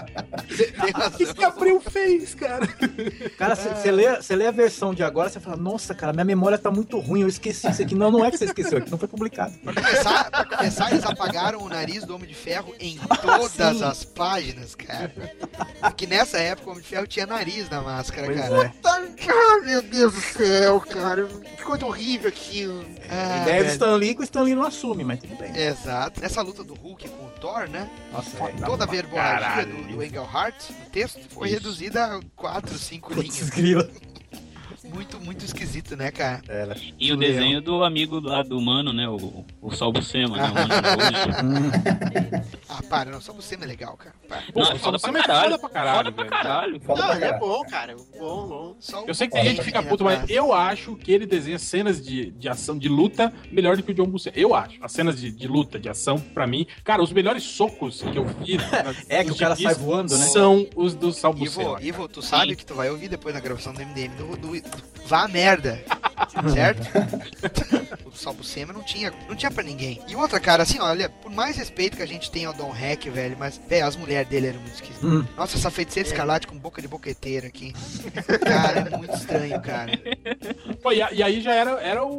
O que, que a Abril fez, cara? Cara, você lê, cê lê a versão de agora, você fala, nossa, cara, minha memória tá muito ruim, eu esqueci isso aqui. Não, não é que você esqueceu, é que não foi publicado. Pra começar, pra começar, eles apagaram o nariz do Homem de Ferro em todas as páginas, cara. Porque nessa época o Homem de Ferro tinha nariz na máscara, Pois cara. é. Ah, meu Deus do céu, cara. Que coisa horrível aquilo. Ah, A ideia do velho. Stan Lee que o Stan Lee não assume, mas tudo bem. Exato. Nessa luta do Hulk com o Thor, né? Nossa, é, Toda a verborragia do, do. Engelhart no texto foi Isso. reduzida a quatro, cinco Putz, linhas. Grila. Muito, muito esquisito, né, cara? Era. E o desenho do amigo lá do Mano, né? O, o Sol Buscema, né? O Mano Araújo. Ah, para, não, você não é legal, cara. Para. Pô, Não, é foda você pra é caralho. foda pra caralho, Foda pra velho. caralho. Foda Não, pra ele é bom, cara. Bom, bom. Só Eu sei que tem gente que fica puto, mas eu acho que ele desenha cenas de, de ação, de luta, melhor do que o John Buscema. Eu acho. As cenas de, de luta, de ação, pra mim, cara, os melhores socos que eu vi. É, que o cara sai voando, né? São os do Sal Ivo, Buscema. Ivo, tu sabe Sim. que tu vai ouvir depois na gravação do MDM do, do- do- Vá merda. certo? o Salbucema não tinha, não tinha pra ninguém. E outra, cara, assim, olha, por mais respeito que a gente tem ao Don Hack, velho, mas, velho, as mulheres dele eram muito esquisitas. Hum. Nossa, essa feiticeira escarlate com boca de boqueteira aqui. Cara, é muito estranho, cara. Pô, e, a- e aí já era, era o,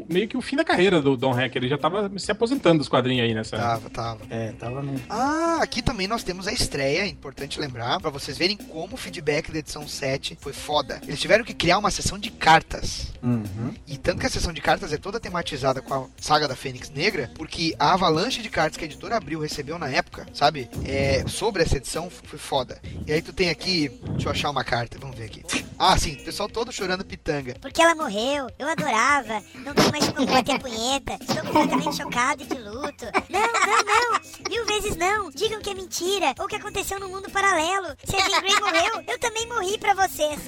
o- meio que o fim da carreira do Don Hacker. Ele já tava se aposentando dos quadrinhos aí nessa. Tava, tava. É, tava no. Ah, aqui também nós temos a estreia, é importante lembrar, pra vocês verem como o feedback da edição 7 foi foda. Eles tiveram que criar uma sessão de cartas. Uhum. E tanto que a sessão de cartas é toda tematizada com a saga da Fênix Negra, porque a avalanche de cartas que a editora Abril recebeu na época, sabe? É, sobre essa edição foi foda. E aí tu tem aqui, deixa eu achar uma carta, vamos ver aqui. Ah, sim, o pessoal todo chorando pitanga. Porque ela morreu, eu adorava, não tem mais como bater a punheta, estou completamente chocado e de luto. Não, não, não, mil vezes não, digam que é mentira, ou que aconteceu no mundo paralelo. Se a Jean Grey morreu, eu também morri pra vocês.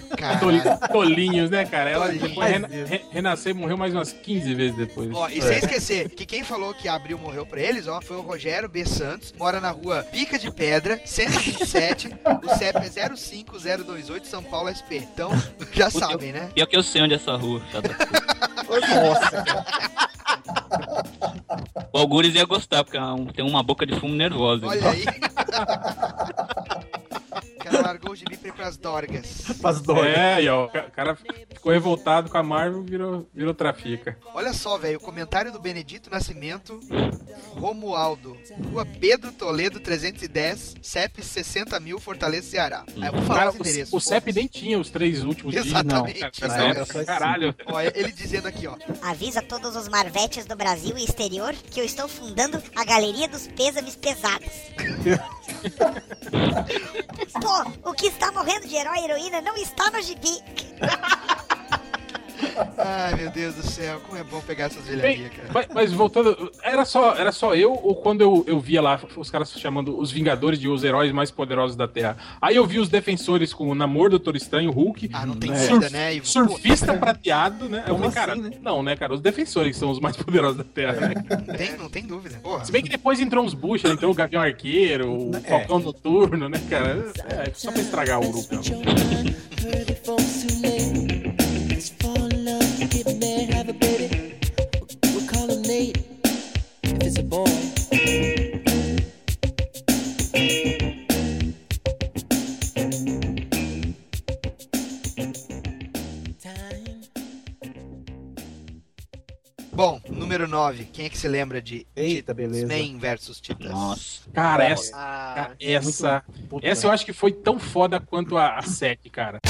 Toli- Tolinhos, né, cara? Ela depois rena- re- renasceu e morreu mais umas 15 vezes depois. Ó, e sem esquecer que quem falou que a Abril morreu pra eles, ó, foi o Rogério B. Santos, mora na rua Pica de Pedra, 127, o CEP é 05028 São Paulo SP. Então, já sabem, né? Pior que eu sei onde é essa rua. puta. Nossa, cara. O Algures ia gostar, porque é tem uma boca de fumo nervosa. Olha aí. Largou o gibi pra ir pras dorgas. Faz dó. É, e ó, o ca- cara ficou revoltado com a Marvel virou, virou trafica. Olha só, velho, o comentário do Benedito Nascimento, Romualdo, Rua Pedro Toledo 310, CEP 60 mil, Fortaleza, Ceará. Aí eu vou falar Cara, os endereços. o, o CEP nem tinha os três últimos dígitos. Exatamente. Não, Não, cara, esse caralho. Ó, ele dizendo aqui, ó. Avisa todos os marvetes do Brasil e exterior que eu estou fundando a Galeria dos Pêsames Pesados. Pô, o que está morrendo de herói e heroína não está no gibi. Ai, meu Deus do céu, como é bom pegar essas velharias, cara. mas, mas voltando, era só, era só eu ou quando eu, eu via lá os caras chamando os Vingadores de os heróis mais poderosos da Terra? Aí eu vi os defensores com o Namor, Doutor Estranho, Hulk. Ah, não tem né, vida, né, Ivo? Surfista prateado, né? Eu falei, cara, assim, né? não, né, cara? Os defensores são os mais poderosos da Terra, né? Não tem, não tem dúvida. Porra. Se bem que depois entrou uns buchas, entrou o Gavião Arqueiro, o É. Falcão Noturno, né, cara? É, só pra estragar o grupo. Quem é que se lembra de Eita, beleza. X-Men versus Titãs? Nossa. Cara, tá essa, ah, essa, essa eu acho que foi tão foda quanto a, a 7, cara.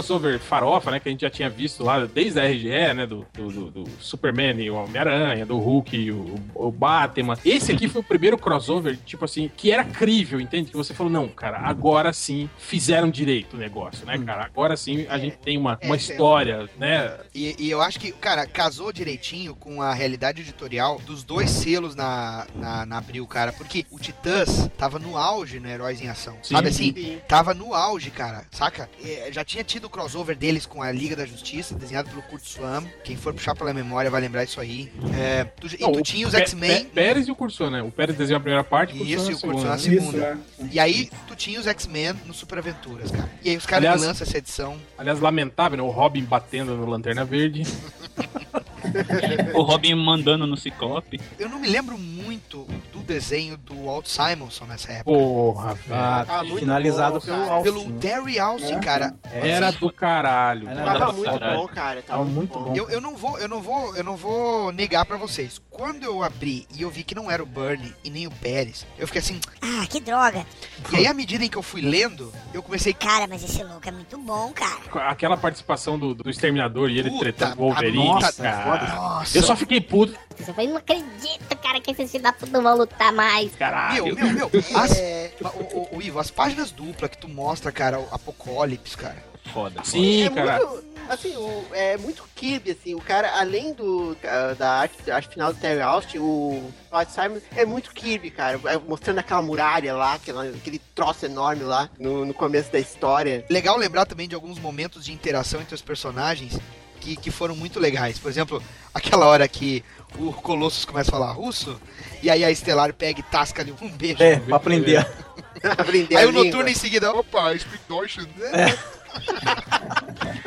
Crossover farofa, né, que a gente já tinha visto lá desde a RGE, né, do, do, do- Superman e o Homem-Aranha, do Hulk e o, o Batman. Esse aqui foi o primeiro crossover, tipo assim, que era crível, entende? Que você falou, não, cara, agora sim fizeram direito o negócio, né, cara? Agora sim a gente tem uma, uma É, história, né? E, e eu acho que, cara, casou direitinho com a realidade editorial dos dois selos na, na, na Abril, cara. Porque o Titãs tava no auge no Heróis em Ação. Sim, sabe assim? sim. Tava no auge, cara. Saca? É, já tinha tido o crossover deles com a Liga da Justiça, desenhado pelo Kurt Swan. Quem for puxar pela memória vai lembrar isso aí. É, tu- e Não, tu o tinha os X-Men. Pé- Pérez e o Curso, né? O Pérez desenhou a primeira parte, o Isso, e o Kurt Swan a segunda. segunda. Isso, é. E aí, tu tinha os X-Men no Super Aventuras, cara. E aí os caras lançam essa edição. Aliás, lamentável, né? O Robin batendo no Lanterna Verde. O Robin mandando no Ciclope. Eu não me lembro muito do desenho do Walt Simonson nessa época. Porra, velho. Ah, Ah, muito finalizado bom, pelo. Pelo Terry Alston, cara. Era do caralho. Era Tava do muito caralho. bom, cara. Tava Tava muito bom. Eu, eu não vou, eu não vou, eu não vou negar pra vocês. Quando eu abri e eu vi que não era o Bernie e nem o Pérez, eu fiquei assim. Ah, que droga. E aí, à medida em que eu fui lendo, eu comecei. Cara, mas esse louco é muito bom, cara. Aquela participação do, do Exterminador e ele Puta, tretando o Wolverine. nossa, cara. Nossa, Eu só fiquei puto. Você vai, não acredito, cara, que esses filhos da puta não vão lutar mais. Caralho. Meu, meu, meu. As, É, o, o- o Ivo, as páginas duplas que tu mostra, cara, o Apocalipse, cara. Foda. Sim, é cara. muito, Assim, o- é muito Kirby, assim, o cara, além do da arte, da arte final do Terry Austin, o Todd Simon é muito Kirby, cara, é, mostrando aquela muralha lá, aquela, aquele troço enorme lá no, no começo da história. Legal lembrar também de alguns momentos de interação entre os personagens que, que foram muito legais. Por exemplo, aquela hora que o Colossus começa a falar russo, e aí a Estelar pega e tasca ali um beijo. É, pra aprender. Aprender Aí o língua. Noturno em seguida, Opa, speak Deutsch.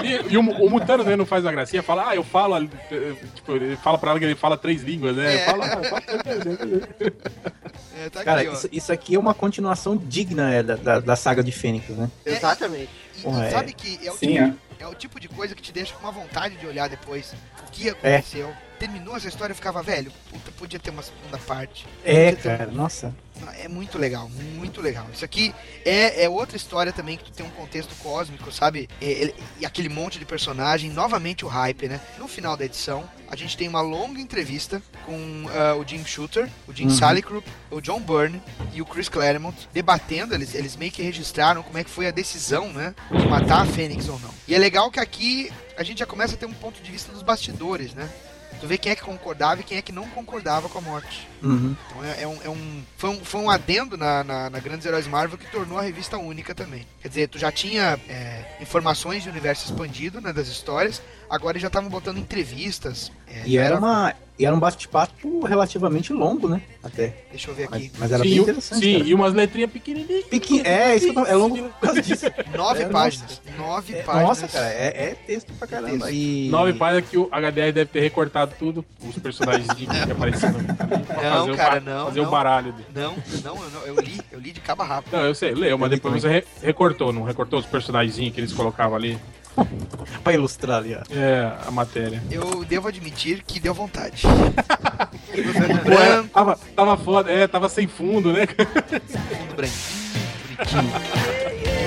E, e o, o Mutano também não faz a gracinha, fala, ah, eu falo. eh, Tipo, ele fala pra ela que ele fala três línguas, né? É. Fala, ah, fala três línguas. É, tá Cara, aqui, isso, isso aqui é uma continuação digna é, da, da, da saga de Fênix, né? Exatamente. E Porra, é. sabe que é o, Sim, tipo, é. é o tipo de coisa que te deixa com uma vontade de olhar depois o que É. aconteceu. Terminou essa história e ficava, velho, puta, podia ter uma segunda parte. É, cara, nossa. É muito legal, muito legal. Isso aqui é, é outra história também que tu tem um contexto cósmico, sabe? É, ele- e aquele monte de personagem, novamente o hype, né? No final da edição, a gente tem uma longa entrevista com ah, o Jim Shooter, o Jim Uhum. Salicrup, o John Byrne e o Chris Claremont debatendo, eles, eles meio que registraram como é que foi a decisão, né? De matar a Fênix ou não. E é legal que aqui a gente já começa a ter um ponto de vista dos bastidores, né? Tu vê quem é que concordava e quem é que não concordava com a morte. Uhum. Então é, é um, é um- foi, um, foi um adendo na, na, na Grandes Heróis Marvel que tornou a revista única também. Quer dizer, tu já tinha é, informações de universo expandido né, das histórias, agora eles já estavam botando entrevistas. é, E já era, uma, e era um bate-papo relativamente longo, né? Até. Deixa eu ver Mas, aqui. mas era Sim, bem o- interessante. sim cara. e umas letrinhas pequenininhas. Pequi- É, isso que eu tô, é longo por causa disso. Nove É, páginas. Nove É, páginas. nossa, cara, é, é texto pra caramba. E... Nove páginas que o HDR deve ter recortado tudo, os personagens de que pra Não, fazer o cara, ba- não, Fazer não. o baralho dele. Não, não, eu, não, eu li, eu li de cabo a rabo. Não, eu sei, leu, mas depois você re- recortou, não recortou os personagens que eles colocavam ali? Pra ilustrar ali, ó. É, a matéria. Eu devo admitir que deu vontade. É, tava, tava foda, é, tava sem fundo, né? Fundo branquinho, bonitinho.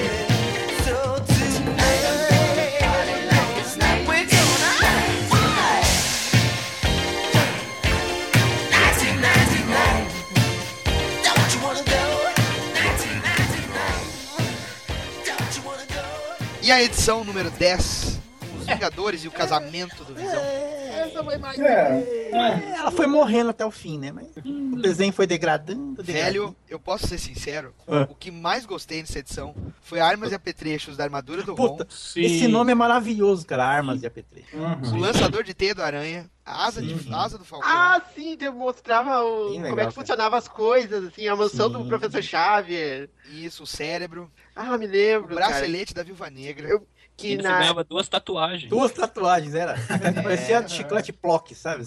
E a edição número 10, Os Vingadores e o Casamento do Visão. É, Ela foi morrendo até o fim, né? Mas o desenho foi degradando, degradando. Velho, eu posso ser sincero, Ah. o que mais gostei nessa edição foi armas e apetrechos da armadura do Puta, Ron, esse nome é maravilhoso, cara. Armas e apetrecho. o lançador de teia do aranha, a asa, de, a asa do falcão. Ah, sim, demonstrava o, Bem como legal, é que cara. funcionavam as coisas, assim, a mansão do Sim. professor Xavier. Isso, o cérebro, Ah, me o lembro, cara. bracelete da Viúva Negra. Eu- Que na... ganhava duas tatuagens. Duas tatuagens, era. Parecia chiclete plock, sabe?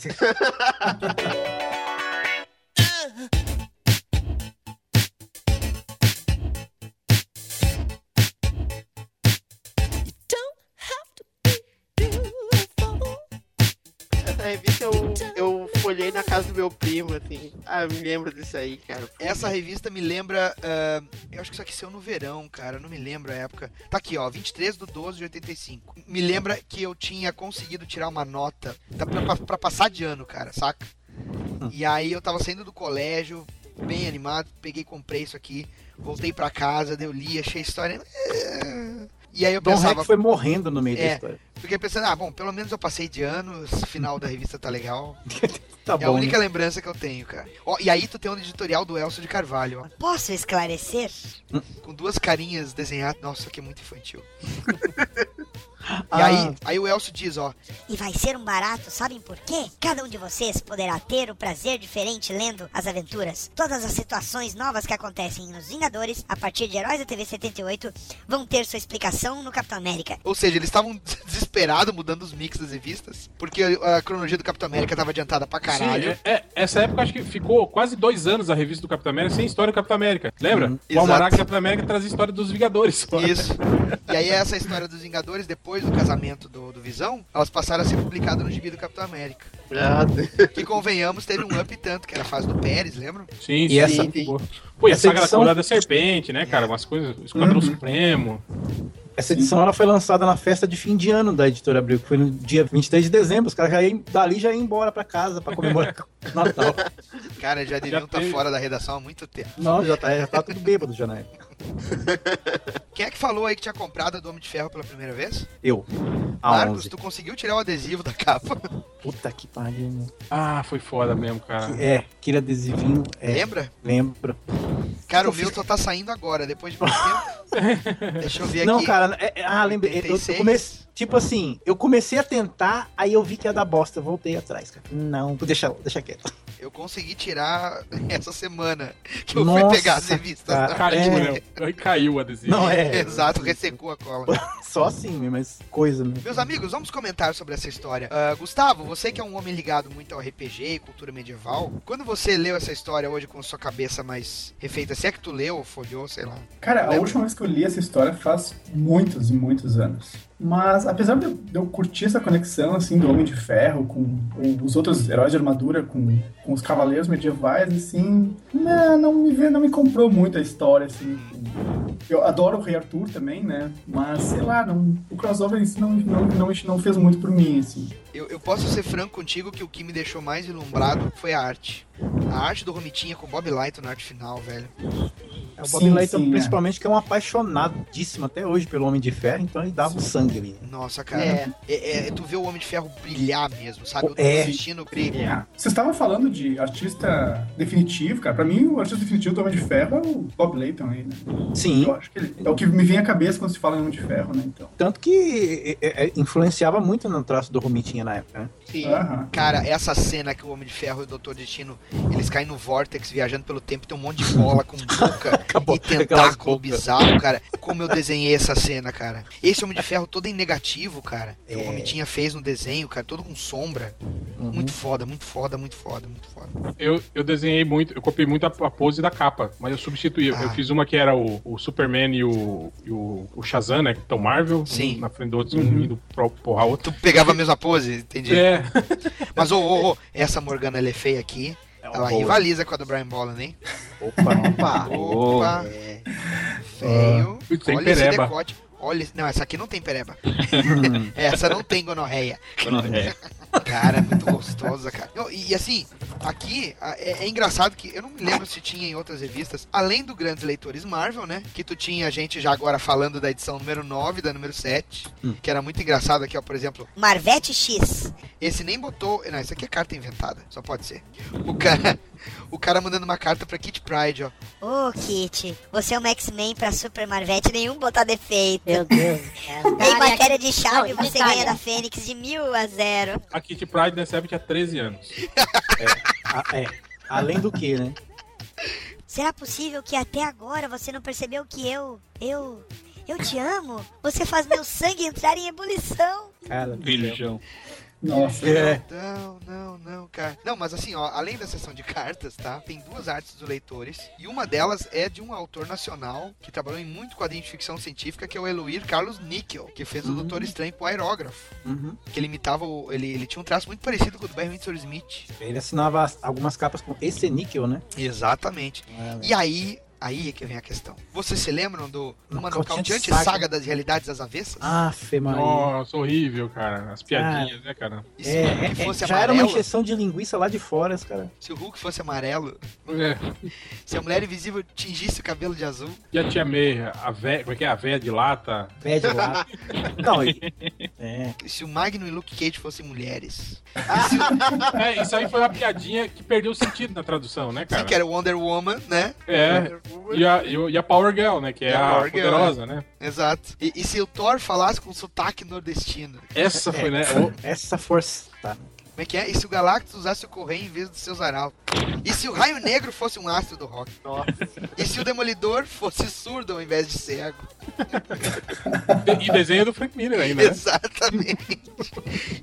Folhei na casa do meu primo, assim. Ah, eu me lembro disso aí, cara. Essa revista me lembra. ah, eu acho que isso aqui saiu no verão, cara. Não me lembro a época. Tá aqui, ó. 23 do 12 de 85. Me lembra que eu tinha conseguido tirar uma nota tá, pra, pra- pra passar de ano, cara, saca? E aí eu tava saindo do colégio, bem animado. Peguei comprei isso aqui. Voltei pra casa, daí eu li, achei a história. eh, E aí eu Dom pensava. Rex foi morrendo no meio É. da história. Fiquei pensando, ah, bom, pelo menos eu passei de ano, esse final da revista tá legal. Tá é a bom. única né? lembrança que eu tenho, cara. Ó, e aí tu tem um editorial do Elcio de Carvalho, ó. Posso esclarecer? Com duas carinhas desenhadas. Nossa, que é muito infantil. E Ah. aí, aí o Elcio diz, ó. E vai ser um barato, sabem por quê? Cada um de vocês poderá ter o prazer diferente lendo as aventuras. Todas as situações novas que acontecem nos Vingadores, a partir de Heróis da TV 78, vão ter sua explicação no Capitão América. Ou seja, eles estavam desesperados mudando os mix das revistas, porque a, cronologia do Capitão América tava adiantada pra caralho. Sim, é, é, essa época acho que ficou quase dois anos a revista do Capitão América sem história do Capitão América. Lembra? Uhum. o Almanac Capitão América trazia história dos Vingadores. só. Isso. E aí essa história dos Vingadores, depois do casamento do, do Visão, elas passaram a ser publicadas no gibi do Capitão América. Que convenhamos, teve um up tanto, que era a fase do Pérez, lembram? Sim, E sim. essa- Pô, Pô, e a essa saga da edição- Coroa da Serpente, né, cara? Umas coisas. Esquadrão Uhum. Supremo. Essa edição ela foi lançada na festa de fim de ano da editora Abril, que foi no dia 23 de dezembro. Os caras já iam, dali já iam embora pra casa pra comemorar o Natal. Cara, já deviam estar teve. fora da redação há muito tempo. Não, já tá, já tá tudo bêbado já na época. Quem é que falou aí que tinha comprado a do Homem de Ferro pela primeira vez? Eu. A Marcos, 11. tu conseguiu tirar o adesivo da capa. Puta que pariu, meu. Ah, foi foda mesmo, cara. É, aquele adesivinho. É, Lembra? Lembro. Cara, o Eu meu só tá saindo agora, depois de muito tempo. Deixa eu ver Não, aqui. cara, é- é- ah, lembrei. Eu, eu 86. comecei, tipo assim, eu comecei a tentar, aí eu vi que ia dar bosta, eu voltei atrás, cara. Não, deixa, deixa quieto. Eu consegui tirar essa semana que eu Nossa, fui pegar as revistas. cara, Caiu, É. né? Aí caiu o adesivo. Não, é. Exato, ressecou a cola. Só assim, mas coisa, né? Meus amigos, vamos comentar sobre essa história. Ah, Gustavo, você que é um homem ligado muito ao RPG e cultura medieval, quando você leu essa história hoje com sua cabeça mais refeita, se é que tu leu ou folheou, sei lá. Cara, a última vez que eu li essa história faz muitos e muitos anos. Mas apesar de eu, curtir essa conexão assim do Homem de Ferro com, com os outros heróis de armadura, com, com os cavaleiros medievais, assim, não, não me não me comprou muito a história assim. Eu adoro o Rei Arthur também, né? Mas sei lá, não, o crossover não, não, não, não fez muito por mim, assim. Eu, eu posso ser franco contigo que o que me deixou mais ilumbrado foi a arte. A arte do Romitinha com Bob Light na arte final, velho. É o Bob Sim, Layton, sim, é. principalmente, que é um apaixonadíssimo até hoje pelo Homem de Ferro, então ele dava o sangue ali. né? Nossa, cara. É. É, é- tu vê o Homem de Ferro brilhar mesmo, sabe? Eu tô É. assistindo brilhar. Vocês estavam falando de artista definitivo, cara. Pra mim, o artista definitivo do Homem de Ferro é o Bob Layton aí, né? Sim, Eu acho que ele é o que me vem à cabeça quando se fala em Homem de Ferro, né? Então. tanto que é, é, influenciava muito no traço do Romitinha na época, né? Sim. Aham. Cara, essa cena que o Homem de Ferro e o Doutor Destino, eles caem no Vortex viajando pelo tempo, tem um monte de bola com boca Acabou- e tentáculo bizarro, cara. Como eu desenhei essa cena, cara. Esse Homem de Ferro todo em negativo, cara. Que o É. Romitinha fez no desenho, cara, todo com sombra. Uhum. Muito foda, muito foda, muito foda, muito foda. Eu, eu desenhei muito, eu copiei muito a, a pose da capa, mas eu substituí. Eu- Ah. Eu fiz uma que era o, o Superman e o, e o, o Shazam, né? Que estão Marvel, Sim. um na frente do outro, um indo pro, porrar outro. Tu pegava a mesma pose, entendi. É, Mas, ô, ô, ô, essa Morgana ela é feia aqui. Ela boa. rivaliza com a do Brian Boland, hein? Opa, Opa. Opa! é. Feio. Tem Olha esse decote. Olha, não, essa aqui não tem pereba. essa não tem gonorreia. Gonorreia. Cara, é muito gostosa, cara. E, e assim, aqui é, é engraçado que eu não me lembro se tinha em outras revistas, além do Grandes Leitores Marvel, né? Que tu tinha a gente já agora falando da edição número 9, da número 7, que era muito engraçado aqui, ó, por exemplo, Marvete X. esse nem botou. Não, isso aqui é carta inventada, só pode ser. O cara, o cara mandando uma carta pra Kit Pride, ó. Ô, Kit, você é uma X-Men pra Super Marvete, nenhum botar defeito. Meu Deus. Em matéria de chave, Não, você detalhe. ganha da Fênix de mil a zero. a Kitty Pride recebe tinha 13 anos. Ah, é. Além do que, né? Será possível que até agora você não percebeu que eu, eu, eu te amo? Você faz meu sangue entrar em ebulição. Cara, Virgão. Nossa. É. Não, não, não, cara. Não, mas assim, ó, além da seção de cartas, tá? Tem duas artes dos leitores. E uma delas é de um autor nacional que trabalhou em muito quadrinho de ficção científica, que é o Eloir Carlos Níquel, que fez o Doutor Estranho com o aerógrafo. Uhum. Que ele imitava o. Ele, ele tinha um traço muito parecido com o do Barry Windsor Smith. Ele assinava as- algumas capas com esse níquel, né? Exatamente. É, E aí. Aí é que vem a questão. Vocês se lembram do uma Nocauteante Saga. saga das realidades das avessas? Ah, Fê Maria. Nossa, horrível, cara. As piadinhas, né, cara? E se o É, Hulk é, fosse é, já era uma amarelo? injeção de linguiça lá de fora, cara. Se o Hulk fosse amarelo? É. Se a mulher invisível tingisse o cabelo de azul? E a tia May, a véia, como é que é? A véia de lata. Pede lá. Não, e- é. Se o Magno e Luke Cage fossem mulheres? É, isso aí foi uma piadinha que perdeu o sentido na tradução, né, cara? Sim, que era Wonder Woman, né? É, Wonder E a, e a Power Girl, né? Que é a a, Power Girl, poderosa, né? Exato. E, e se o Thor falasse com sotaque nordestino? Essa foi, né? O- essa força. Como é que é? E se o Galactus usasse o Correio em vez dos seus arautos? E se o Raio Negro fosse um astro do rock? E se o Demolidor fosse surdo ao invés de cego? E desenho do Frank Miller ainda, né? Exatamente.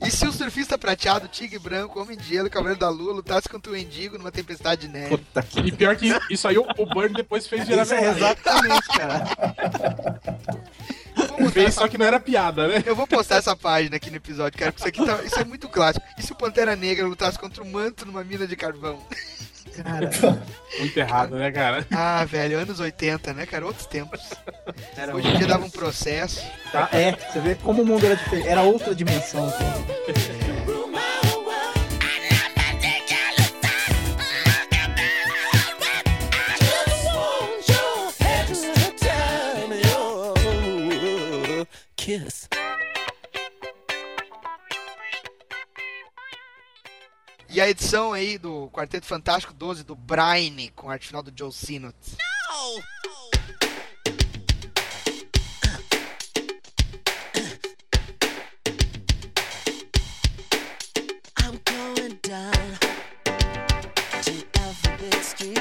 E se o surfista prateado, tigre branco, homem de gelo, cavaleiro da lua lutasse contra o endigo numa tempestade de neve? Puta que. E pior que isso aí, o, o Bird depois fez virar Isso é exatamente, cara. Fez, essa só que não era piada, né? Eu vou postar essa página aqui no episódio, cara, porque isso aqui tá, isso é muito clássico. E se o Pantera Negra lutasse contra o manto numa mina de carvão? Cara, Muito errado, né, cara? Ah, velho, anos 80, né, cara? Outros tempos. Hoje em dia dava um processo. tá, é, você vê como o mundo era diferente. Era outra dimensão. cara. kiss. a edição aí do Quarteto Fantástico 12 do Brian, com a arte final do Joe Alphabet Street.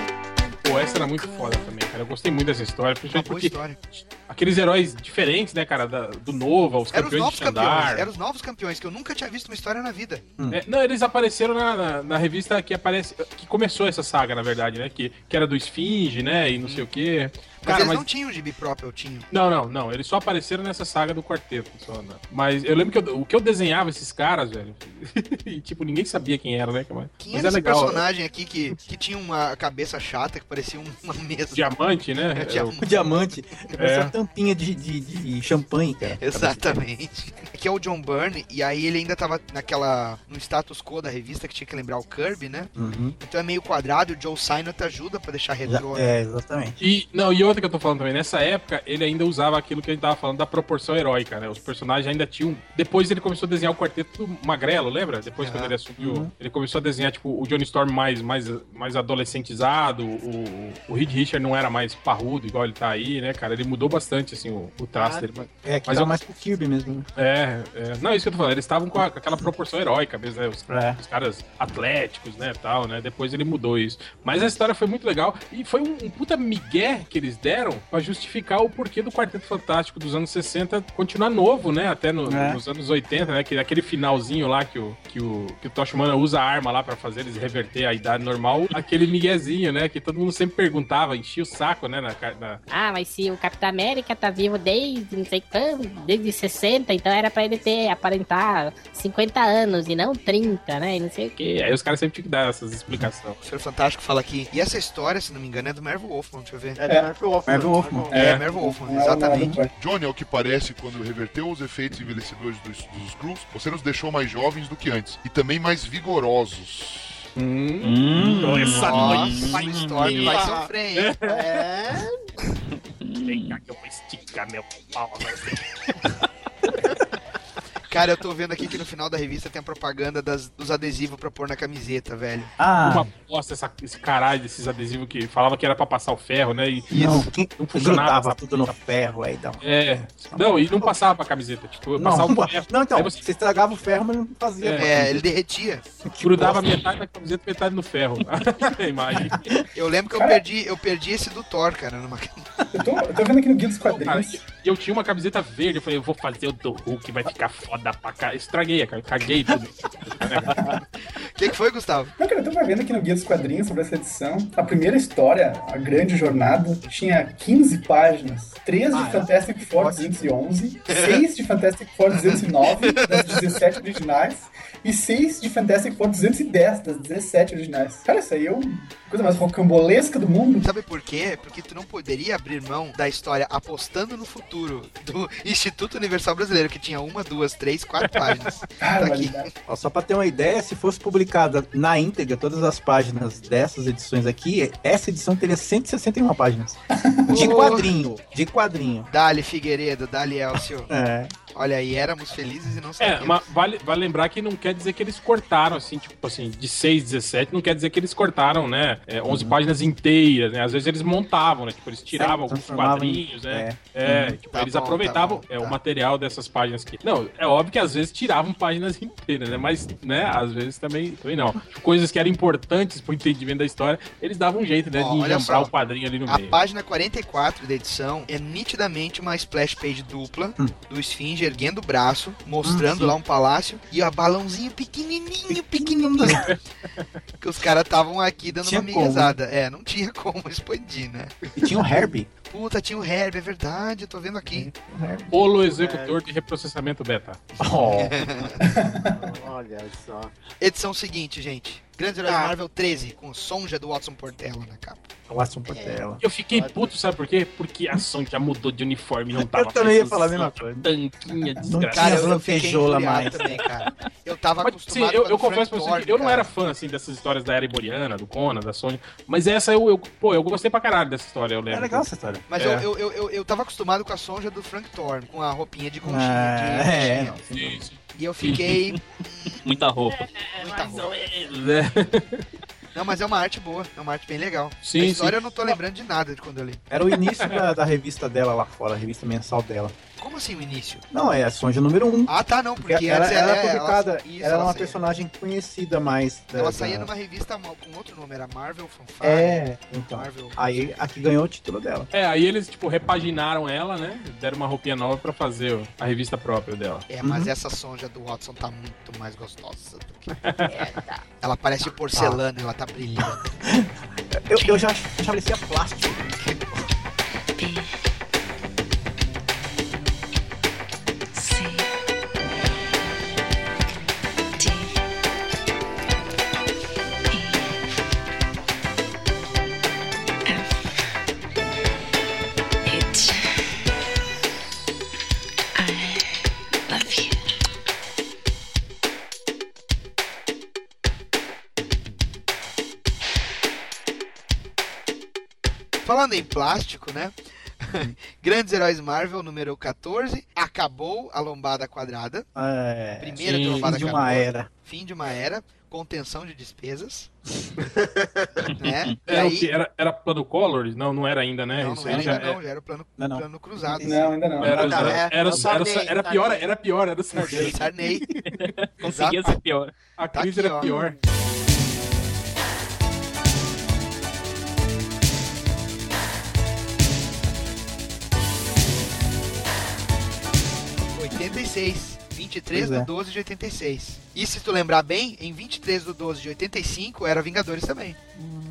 Pô, essa era muito foda também, cara. Eu gostei muito dessa história, Uma principalmente boa porque história. aqueles heróis diferentes, né, cara, da- do Nova, os Eram os campeões novos de Xandar. campeões. Eram os novos campeões, que eu nunca tinha visto uma história na vida. É, não, eles apareceram na, na, na revista que aparece. que começou essa saga, na verdade, né? Que, que era do Esfinge, né? E não sei o quê. Mas Cara, eles mas. não tinham um gibi próprio, eu tinha. Não, não, não. Eles só apareceram nessa saga do quarteto. Só, né? Mas eu lembro que eu- o que eu desenhava esses caras, velho. e, tipo, ninguém sabia quem era, né? Mas, Quem mas era é esse legal. personagem aqui que, que tinha uma cabeça chata, que parecia um- uma mesa? Diamante, né? É, diamante. O diamante. Parece É. uma tampinha de, de, de champanhe, cara. Exatamente. Que é o John Byrne, e aí ele ainda tava naquela. no status quo da revista que tinha que lembrar o Kirby, né? Uhum. Então é meio quadrado e o Joe Sinot ajuda pra deixar retrô. né? É, exatamente. E, não, e outra que eu tô falando também, nessa época ele ainda usava aquilo que a gente tava falando da proporção heróica, né? Os personagens ainda tinham. Depois ele começou a desenhar o quarteto magrelo, lembra? Depois quando ele assumiu, Uhum. ele começou a desenhar, tipo, o Johnny Storm mais, mais, mais adolescentizado, o, o Reed Richard não era mais parrudo, igual ele tá aí, né, cara? Ele mudou bastante, assim, o, o traço dele. Mas, É, que mas tá eu- mais pro Kirby mesmo. né? É, é, não, isso que eu tô falando, eles estavam com, a- com aquela proporção heróica mesmo, né? Os, É. os caras atléticos, né, tal, né? Depois ele mudou isso. Mas a história foi muito legal e foi um, um puta migué que eles deram pra justificar o porquê do Quarteto Fantástico dos anos 60 continuar novo, né? Até no- É. nos anos 80, né? Que, aquele finalzinho lá que o, que o, que o Tosh Humana usa a arma lá pra fazer eles reverter a idade normal. Aquele miguezinho, né? Que todo mundo sempre perguntava, enchia o saco, né? Na, na, Ah, mas se o Capitão América tá vivo desde não sei quando, desde 60, então era pra ele ter, aparentar 50 anos e não 30, né? E não sei o quê. que, aí os caras sempre tinham que dar essas explicações. O Senhor Fantástico fala aqui. E essa história, se não me engano, é do Merv Wolfman, deixa eu ver. É, do Marvel Wolfman. Marvel Wolfman. É, Merv Wolfman, exatamente. Johnny, ao que parece, quando reverteu os efeitos envelhecedores dos, dos Skrulls, você nos deixou mais jovens do que antes. E também mais vigorosos. Hum, essa Nossa, noite vai sofrer? É. Vem cá que eu vou esticar meu pau. Cara, eu tô vendo aqui que no final da revista tem a propaganda das- dos adesivos pra pôr na camiseta, velho. Ah, Uma bosta essa, esse caralho desses adesivos que falava que era pra passar o ferro, né? E, não, que, não funcionava tudo no ferro aí, dá um- É. Não, e não passava pra camiseta. Tipo, Não, passava não, o ferro. não, então, você... você estragava o ferro, mas não fazia. É, ele derretia. grudava bosta. metade da camiseta e metade no ferro. A imagem. Eu lembro que eu Cara- perdi, eu perdi esse do Thor, cara, numa Eu tô, eu tô vendo aqui no Guia dos Cara, Quadrinhos. e eu tinha uma camiseta verde, eu falei, eu vou fazer o do Hulk, vai ficar foda pra cá. Estraguei, cara, caguei tudo. O que, que foi, Gustavo? Não, cara, eu tô vendo aqui no Guia dos Quadrinhos sobre essa edição. A primeira história, A Grande Jornada, tinha 15 páginas. 3 de Ah, é? Fantastic Four 211, 6 de Fantastic Four 209, das 17 originais, e 6 de Fantastic Four 210, das 17 originais. Cara, isso aí é uma coisa mais rocambolesca do mundo. Sabe por quê? Porque tu não poderia abrir mão da história apostando no futuro do Instituto Universal Brasileiro, que tinha uma, duas, três, quatro páginas. Tá aqui. Ó, Só pra ter uma ideia, se fosse publicada na íntegra todas as páginas dessas edições aqui, essa edição teria 161 páginas. De quadrinho, de quadrinho. Dali Figueiredo, Dali Elcio. É. Olha aí, éramos felizes e não É, sabíamos. mas vale, vale lembrar que não quer dizer que eles cortaram, assim, tipo assim, de 6, 17, não quer dizer que eles cortaram, né? é, 11 páginas inteiras, né? Às vezes eles montavam, né? Tipo, eles tiravam Sim, alguns transformavam em- quadrinhos, né? é. É, Uhum. tipo, Tá eles bom, aproveitavam tá bom, é, o tá. material dessas páginas aqui. Não, é óbvio que às vezes tiravam páginas inteiras, né? Mas, né, às vezes também, também não. Coisas que eram importantes pro entendimento da história, eles davam um jeito, né? De enjambrar só. o quadrinho ali no A meio. página 44 da edição é nitidamente uma splash page dupla do Esfinge erguendo o braço, mostrando sim. lá um palácio e o balãozinho pequenininho, pequenininho. que os caras estavam aqui dando Tinha uma miguezada. É, não tinha como expandir, né? E tinha o Herbie. Puta, tinha o Herb, é verdade, eu tô vendo aqui. Polo executor de reprocessamento beta. Oh, Olha só. Edição seguinte, gente. Grandes Heróis Ah. Marvel 13, com Sonja do Watson Portela na capa. Watson Portela. Eu fiquei puto, sabe por quê? Porque a Sony já mudou de uniforme, não tava Eu também ia falar a mesma coisa. Tanquinha Não desgraçada. Cara, eu, eu infuriado mais. também, cara. Eu tava Mas, sim, acostumado eu, com a eu do confesso Frank pra você que eu não cara. era fã, assim, dessas histórias da era iboriana, do Conan, da Sony. Mas essa eu, eu, pô, eu gostei pra caralho dessa história, eu lembro. É legal essa história. Mas É. eu, eu, eu, eu, tava acostumado com a sonja do Frank Thorne, com a roupinha de conchinha. Ah, de é, não. E eu fiquei. Muita roupa. Muita roupa. É. Não, mas é uma arte boa, é uma arte bem legal. Sim, a história sim. eu não tô lembrando de nada de quando eu li. Era o início da, da revista dela lá fora, a revista mensal dela. Como assim o início? Não, é a Sonja número 1. Um. Ah, tá, não, porque ela, antes ela ela, era publicada, ela, isso, ela era uma saía- personagem conhecida mais. da- Ela da- saía numa revista com outro nome, era Marvel Fanfare. É, então. Marvel. Aí aqui ganhou o título dela. É, aí eles, tipo, repaginaram ela, né? Deram uma roupinha nova pra fazer a revista própria dela. É, mas Uhum. essa sonja do Watson tá muito mais gostosa do que. Ela parece porcelana, ela tá brilhando. Eu, eu já parecia plástico. Falando em plástico, né? Grandes Heróis Marvel, número 14. Acabou a lombada quadrada. É, Primeira sim, de lombada fim de uma acabou. era. Fim de uma era. Contenção de despesas. né? E Era, o aí. que? Era, era plano color? Não, não era ainda, né? Não, Isso não era aí já ainda não, já era o plano, Não, não. plano cruzado. Não, ainda não. Era, Não, era, é- era, é o era, Sarney, era pior, Sarney. era pior, era Sarney. Sarney. Conseguia ser pior. A Tá crise aqui, era ó. pior. Exato. 86. 23 Pois do é. 12 de 86. E se tu lembrar bem, em 23 do 12 de 85 era Vingadores também.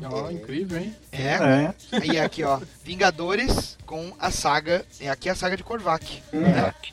Ó, incrível, hein? É. É. Aí aqui, ó. Vingadores com a saga. É aqui a saga de Korvac.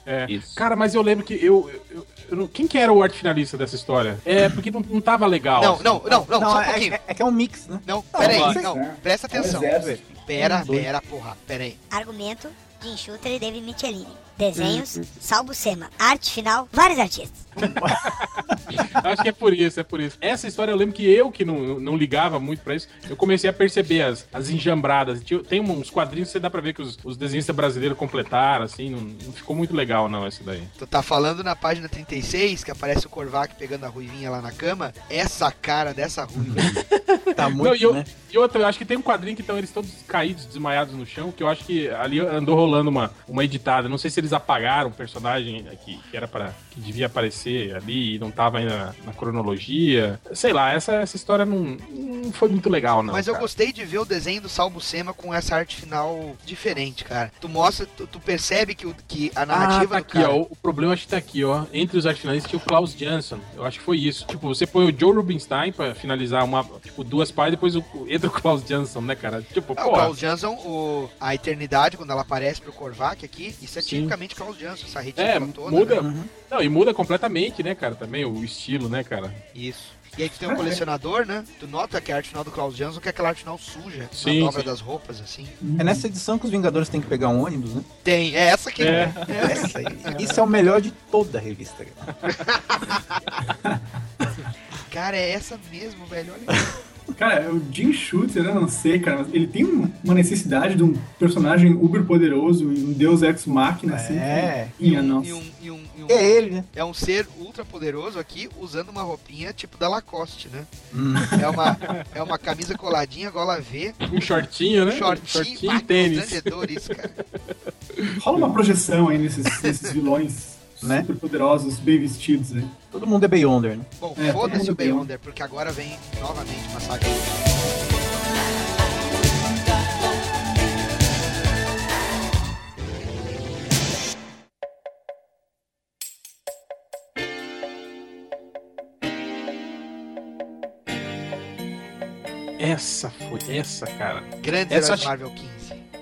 É. Isso. Cara, mas eu lembro que eu, eu- eu não- Quem que era o arte finalista dessa história? É, porque não, não tava legal. Não, assim. não, não, não, só um é, pouquinho. é- é que é um mix, né? Não, pera aí, mas- não, é. presta atenção. Exército. Pera, pera, porra, pera aí. Argumento, Jim Shooter e David Michelini. Desenhos, Salvo Sema. Arte final, vários artistas. Acho que é por isso, é por isso. Essa história eu lembro que eu, que não, não ligava muito pra isso, eu comecei a perceber as, as enjambradas. Tem uns quadrinhos que você dá pra ver que os, os desenhistas brasileiros completaram, assim, não, não ficou muito legal, não, esse daí. Tu tá falando na página 36, que aparece o Korvac pegando a ruivinha lá na cama. Essa cara dessa ruiva. Tá muito, Não, e, eu- né? e outra, eu acho que tem um quadrinho que estão eles todos caídos, desmaiados no chão, que eu acho que ali andou rolando uma, uma editada. Não sei se eles apagaram o personagem que, que era para que devia aparecer ali e não tava ainda na, na cronologia. Sei lá, essa, essa história não, não foi muito legal, não. Mas eu cara. gostei de ver o desenho do Salvo Sema com essa arte final diferente, cara. Tu mostra, tu, tu percebe que, o, que a Ah, narrativa tá do aqui, cara. ó. O problema acho que tá aqui, ó. Entre os arte finalistas tinha o Klaus Jansson. Eu acho que foi isso. Tipo, você põe o Joe Rubinstein pra finalizar uma, tipo, duas páginas, depois o, entra o Klaus Jansson, né, cara? Tipo, Ah, o. Klaus Jansson, o, a eternidade, quando ela aparece pro Korvac aqui, isso é tipicamente Jansson, essa É, retícula toda. muda. né? Não, e muda completamente, né, cara? Também o estilo, né, cara? Isso. E aí tu tem um colecionador, né? Tu nota que a arte final do Klaus Jansson que é aquela arte final suja, Sim, na dobra das roupas, assim. É nessa edição que os Vingadores têm que pegar um ônibus, né? Tem, é essa aqui. É. Essa aí. Isso é o melhor de toda a revista. cara. Cara, é essa mesmo, velho. Olha. Cara, o Jim Shooter, eu não sei, cara, mas ele tem um- uma necessidade de um personagem uber poderoso e um deus ex machina, assim. É. Minha nossa. E um, e um, e um- É ele, né? é um ser ultra poderoso aqui usando uma roupinha tipo da Lacoste, né? Hum. É uma, é uma camisa coladinha, gola V, Um shortinho, né? shortinho, shortinho e tênis. isso, cara. Rola uma projeção aí nesses, nesses vilões Né? super poderosos, bem vestidos, né? Todo mundo é Beyonder, né? Bom, É, foda-se o um. Beyonder, porque agora vem novamente uma saga. Essa foi, essa, cara. Grandes Essa acho- Marvel 15.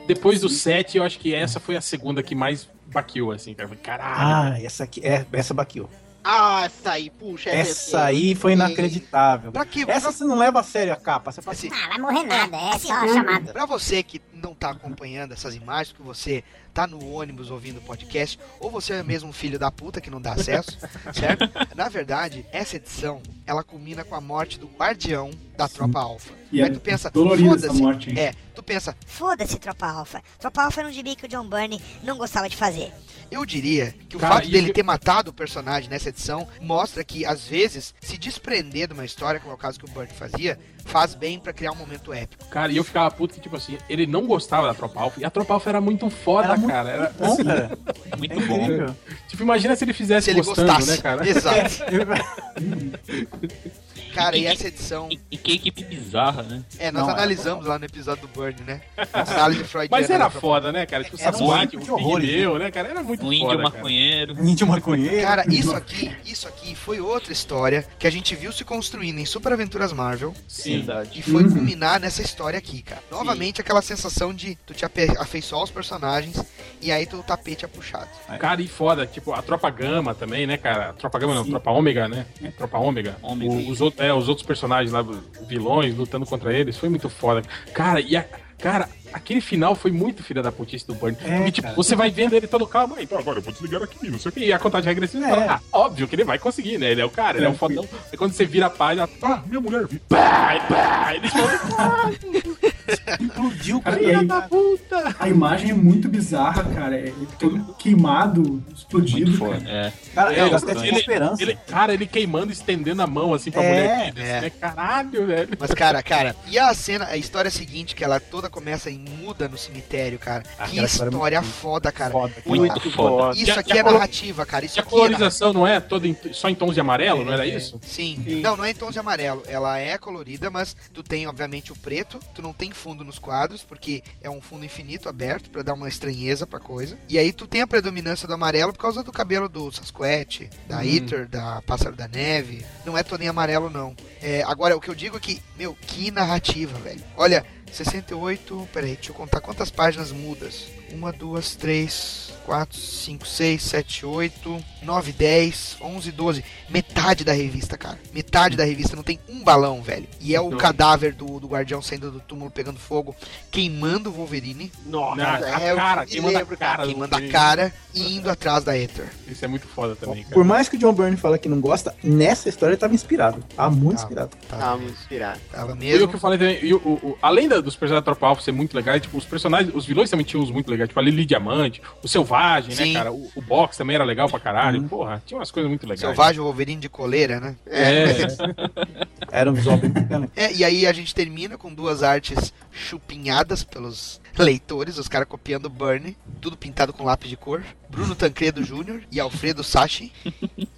Depois do 7, eu acho que essa foi a segunda que mais baqueou, assim, cara. Eu falei, Caralho. Ah, essa aqui. É, essa baqueou. Ah, essa aí, puxa. Essa aí foi inacreditável. Pra quê? Essa você não leva a sério a capa. Você fala assim, Ah, vai morrer nada, é Assim, só a chamada. Pra você que não tá acompanhando essas imagens, que você tá no ônibus ouvindo o podcast, ou você é mesmo um filho da puta que não dá acesso, certo? Na verdade, essa edição, ela culmina com a morte do guardião da Tropa Alpha. E Aí é tu pensa, foda-se. morte, hein? É, tu pensa, Foda-se, Tropa Alpha. Tropa Alpha era um gibi que o John Byrne não gostava de fazer. eu diria que o Cara, fato dele que- ter matado o personagem nessa edição mostra que, às vezes, se desprender de uma história, como é o caso que o Burt fazia, faz bem pra criar um momento épico. Cara, e eu ficava puto que, tipo assim, ele não gostava da Tropa Alpha. E a Tropa Alpha era muito foda, Era muito cara. Era, bom, assim, cara. Muito É bom. incrível. Tipo, imagina se ele fizesse Se ele gostando, gostasse. né, cara? Exato. Cara, e essa edição. E, e que equipe bizarra, né? É, nós Não, é analisamos lá no episódio do Burn, né? Análise freudiana Mas era da Tropa foda, né, cara? Tipo, o Era muito o de horrores, Pigmeu, né, cara? Era muito Um índio foda, cara. maconheiro. Índio maconheiro. Cara, isso aqui, isso aqui foi outra história que a gente viu se construindo em Super Aventuras Marvel Sim. e foi Uhum. culminar nessa história aqui, cara. Novamente aquela sensação de tu te afeiçoar aos personagens e aí tu, o tapete é puxado. Cara, e foda, tipo, a Tropa Gama também, né, cara? A Tropa Gama não, Sim. Tropa Ômega, né? É, Tropa Ômega. Ômega. O- os, outros, é, os outros personagens lá, vilões, lutando contra eles, foi muito foda. Cara, e a, cara, aquele final foi muito filha da putice do Burn. É, Porque, tipo, cara. você vai vendo ele todo calmo, então agora eu vou desligar aqui, não sei o que. E a contagem regressiva, É. fala, ah, óbvio que ele vai conseguir, né? Ele é o cara, ele é, É, um fodão. Aí quando você vira a página, ah, minha mulher viu. Pá, pá, falam, Explodiu, cara. Cara, aí, da puta! a imagem é muito bizarra, cara. É todo queimado, explodido. Cara. foda. É. Cara, É, eu ele- esperança. Ele, cara, ele queimando, estendendo a mão assim pra É, mulher dele, é. né? Caralho, velho. Mas, cara, cara, e a cena, a história seguinte, que ela toda começa em muda no cemitério, cara. que Aquela história é história muito foda, cara. Foda. Muito foda. Isso E a- aqui e é narrativa, cara. Isso E a é colorização não é toda em- só em tons de amarelo, não era isso? Sim. Não, não é em tons de amarelo. Ela é colorida, mas tu tem, obviamente, o preto. Tu não tem fundo nos quadros, porque é um fundo infinito aberto pra dar uma estranheza pra coisa. E aí tu tem a predominância do amarelo por causa do cabelo do Sasquatch, da Eater, da Pássaro da Neve. Não é em amarelo, não. É, agora, o que eu digo é que, meu, que narrativa, velho. Olha, 68. Peraí, deixa eu contar quantas páginas mudas. Uma, duas, três, quatro, cinco, seis, sete, oito, nove, dez, onze, doze. Metade da revista, cara. Metade da revista não tem um balão, velho. E é o Então- cadáver do, do guardião saindo do túmulo pegando fogo, queimando o Wolverine. Nossa, Na- a é, eu cara, queimando a cara. do Queimando a cara e indo atrás da Ether. Isso é muito foda também, cara. Por mais que o John Byrne fala que não gosta, nessa história ele tava inspirado. Tava muito Tava. inspirado. Tava, Tava muito inspirado. tava E o mesmo. que eu falei também, e o- o- o- além da- dos personagens da Tropa Alpha ser muito legais, tipo, os personagens, os vilões também tinham uns muito legais, tipo a Lili Diamante, o Selvagem, Sim. né, cara? O, o Box também era legal pra caralho. Porra, tinha umas coisas muito legais. Selvagem Wolverine de coleira, né? É, Era um visual bem bacana. É, e aí a gente termina com duas artes chupinhadas pelos leitores, os caras copiando Burnie, tudo pintado com lápis de cor. Bruno Tancredo Jr. e Alfredo Sachi.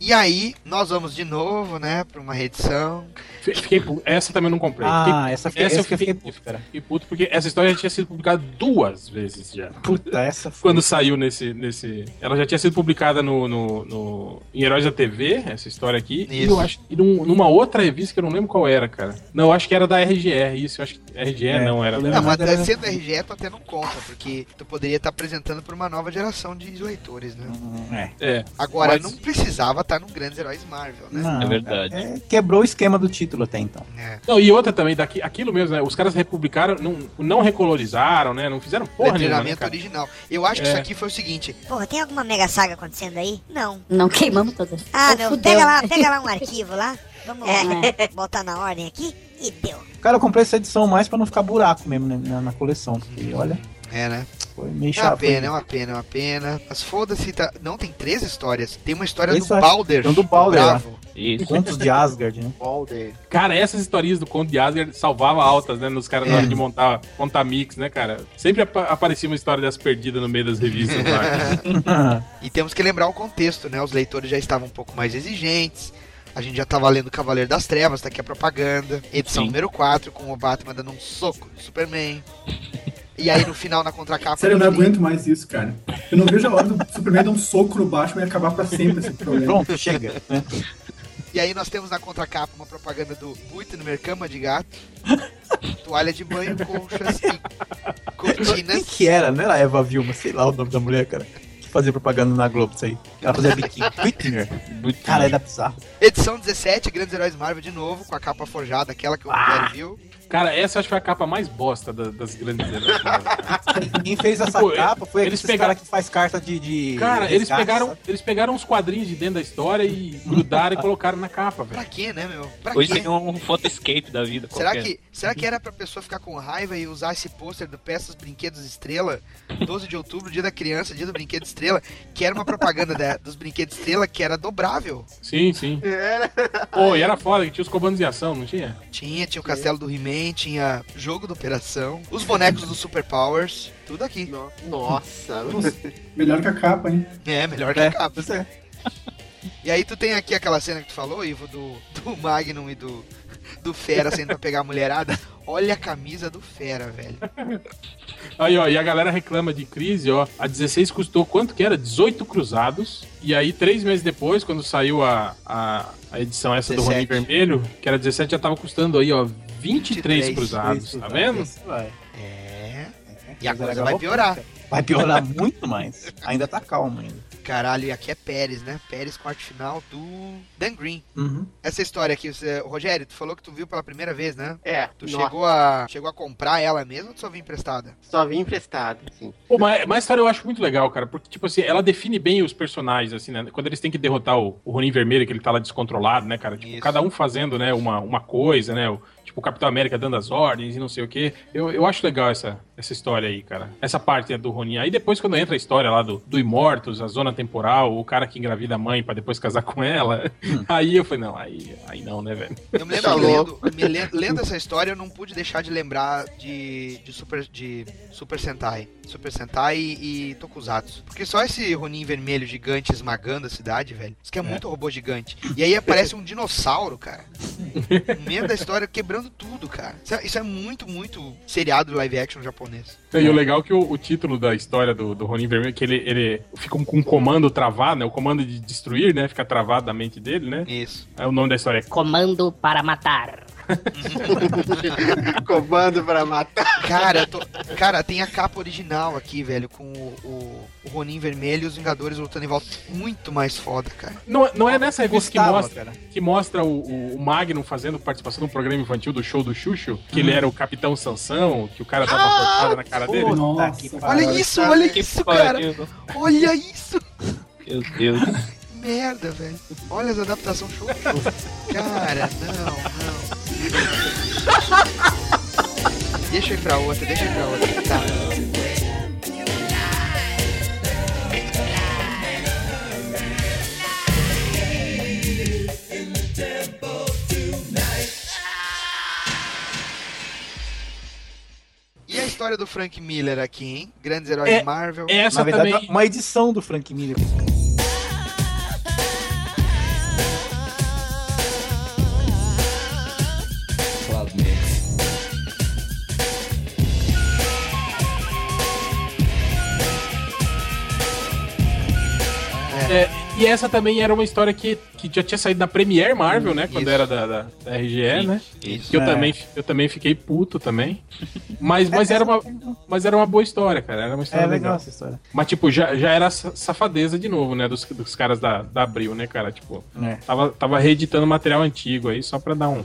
E aí nós vamos de novo, né, pra uma reedição. Fi- fiquei, essa também não comprei. Ah, Fiquei- essa, fiquei, essa eu essa eu fiquei, fiquei puto, cara. fiquei puto porque essa história já tinha sido publicada duas vezes já. Puta, essa foi. Quando saiu nesse, nesse. Ela já tinha sido publicada no, no, no- em Heróis da TV, essa história aqui. E Isso. eu acho. E num- numa outra revista que eu não lembro qual era, cara. Não, eu acho que era da RGR, isso. Eu acho que RGR É, não era. Não, mas era- sendo RGE, tu até não conta, porque tu poderia estar apresentando pra uma nova geração de leitores, né? É. É. Agora, Mas- não precisava estar no Grandes Heróis Marvel, né? Não, É verdade. cara, é, quebrou o esquema do título até então. É. Não, e outra também, daqui, aquilo mesmo, né? Os caras republicaram, não, não recolorizaram, né? Não fizeram porra nenhuma, né, original. Eu acho que É. isso aqui foi o seguinte: Porra, tem alguma mega saga acontecendo aí? Não. Não queimamos todas. Ah, Oh, não. fudeu. Pega lá, pega lá um arquivo lá. Vamos É. botar na ordem aqui e deu. Cara, eu comprei essa edição mais pra não ficar buraco mesmo né, na, na coleção. Porque, olha, É, né? Foi meio É uma chato. pena, é uma pena, é uma pena. Mas foda-se, tá... não tem três histórias. Tem uma história Três do histórias. Balder. Um do Balder. Bravo. Isso. Contos de Asgard, né? Balder. Cara, essas historinhas do Conde de Asgard salvavam altas, né? Nos caras na hora de montar, montar mix, né, cara? Sempre apa- aparecia uma história dessas perdidas no meio das revistas lá. E temos que lembrar o contexto, né? Os leitores já estavam um pouco mais exigentes. A gente já tava lendo Cavaleiro das Trevas, tá aqui a propaganda. Edição Sim. número 4, com o Batman dando um soco no Superman. E aí no final, na contracapa. Sério, eu não tem- aguento mais isso, cara. Eu não vejo a hora do Superman dar um soco no Batman e acabar pra sempre esse problema. Pronto, chega. Né? E aí nós temos na contracapa uma propaganda do Buitner Cama de Gato. toalha de banho, colchas e Quem cortinas. que era? Não era Eva Vilma, sei lá o nome da mulher, cara. fazer propaganda na Globo isso aí. Ela fazia biquíni. Whitner. Cara, era bizarro. Edição 17, Grandes Heróis Marvel de novo, com a capa forjada, aquela que o Rogério viu. Cara, essa acho que foi a capa mais bosta da- das grandes heróis. Quem fez essa Pô, capa foi eles eles pegaram- cara que faz carta de. de Cara, eles resgate, pegaram, sabe? eles pegaram uns quadrinhos de dentro da história e grudaram e colocaram na capa, velho. Pra quê, né, meu? Pra Hoje quê? tem um photoscape da vida. Será qualquer. que, será que era pra pessoa ficar com raiva e usar esse pôster do Peças Brinquedos Estrela, 12 de outubro, dia da criança, dia do Brinquedo Estrela, que era uma propaganda da- dos Brinquedos Estrela que era dobrável. Sim, sim. Era. Pô, e era foda que tinha os comandos de ação, não tinha? Tinha, tinha o Castelo do He-Man, tinha jogo da Operação, os bonecos do Super Powers, tudo aqui. No- Nossa. Melhor que a capa, hein? É, melhor que É, a capa. é. E aí tu tem aqui aquela cena que tu falou, Ivo, do, do Magnum e do, do Fera saindo pra pegar a mulherada. Olha a camisa do Fera, velho. Aí, ó, e a galera reclama de crise, ó. A 16 custou quanto que era? 18 cruzados. E aí, três meses depois, quando saiu a, a, a edição essa do 17. Ronin Vermelho, que era 17, já tava custando aí, ó, 23, 23 cruzados, tá vendo? Isso vai. É. E a Mas coisa era vai piorar. Vai piorar muito mais. Ainda tá calmo ainda. Caralho, e aqui é Pérez, né? Pérez com arte final do Dan Green. Uhum. Essa história aqui, você, Rogério, tu falou que tu viu pela primeira vez, né? É, Tu nossa, chegou a, chegou a comprar ela mesmo ou tu só viu emprestada? só vim emprestado, assim. Pô, mas, mas a história eu acho muito legal, cara, porque, tipo assim, ela define bem os personagens, assim, né? Quando eles têm que derrotar o, o Ronin Vermelho, que ele tá lá descontrolado, né, cara? Tipo, Isso. cada um fazendo, né, uma, uma coisa, né? O, tipo, o Capitão América dando as ordens e não sei o quê. Eu, eu acho legal essa, essa história aí, cara. Essa parte né, do Ronin. Aí depois, quando entra a história lá do, do Imortus, a zona temporal, o cara que engravida a mãe pra depois casar com ela, aí eu falei, não, aí, aí não, né, velho? Eu me lembro Tá lendo, me lendo, lendo essa história, eu não pude deixar de lembrar de, de, Super, de Super Sentai. Super Sentai e, e Tokusatsu. Porque só esse Ronin vermelho gigante esmagando a cidade, velho. Isso que é muito robô gigante. E aí aparece um dinossauro, cara. No meio da história, quebrando tudo, cara. Isso é, isso é muito, muito seriado live action japonês. E o legal é que o, o título da história do, do Ronin Vermelho, que ele, ele fica com um comando travado, né? O comando de destruir, né? Fica travado na mente dele, né? Isso. Aí o nome da história é Comando para matar. Comando pra matar. Cara, tô- cara, tem a capa original aqui, velho, com o, o, o Ronin vermelho e os Vingadores lutando em volta. Muito mais foda, cara. Não, é- não é nessa revista que mostra, cara. que mostra o, o, Magnum fazendo participação no programa infantil do show do Xuxo, que ele era o Capitão Sansão, que o cara dava uma cortada na cara dele. Nossa. Olha isso, olha Que isso, cara. Olha isso. Meu Deus. Merda, velho. Olha as adaptações show. Cara, não, não. Deixa eu ir pra outra, deixa eu ir pra outra. Tá. E a história do Frank Miller aqui, hein? Grandes heróis É- Marvel. Essa Na verdade, também. uma edição do Frank Miller. É, e essa também era uma história que, que já tinha saído da Premiere Marvel, né? Quando Isso. era da, da, da RGE, né? Isso. Que eu, É. também, eu também fiquei puto também. Mas, mas, era uma, mas era uma boa história, cara. Era uma É história legal legal. essa história. Mas, tipo, já, já era sa- safadeza de novo, né? Dos, dos caras da, da Abril, né, cara? Tipo, É. tava, tava reeditando material antigo aí, só pra dar um.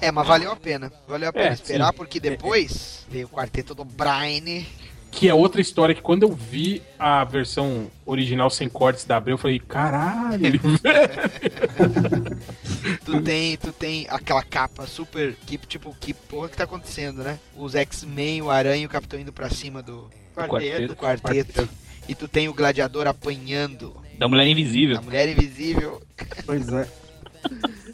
É, mas valeu a pena. Valeu a pena É, esperar, sim. porque depois veio o quarteto do Brian. Que é outra história que quando eu vi a versão original sem cortes da Abril, eu falei, caralho. Tu tem, tu tem aquela capa super. Que, tipo, que porra que tá acontecendo, né? Os X-Men, o Aranha e o Capitão indo pra cima do, Quarteto. do quarteto. E tu tem o gladiador apanhando Da Mulher Invisível. a mulher invisível. Pois é.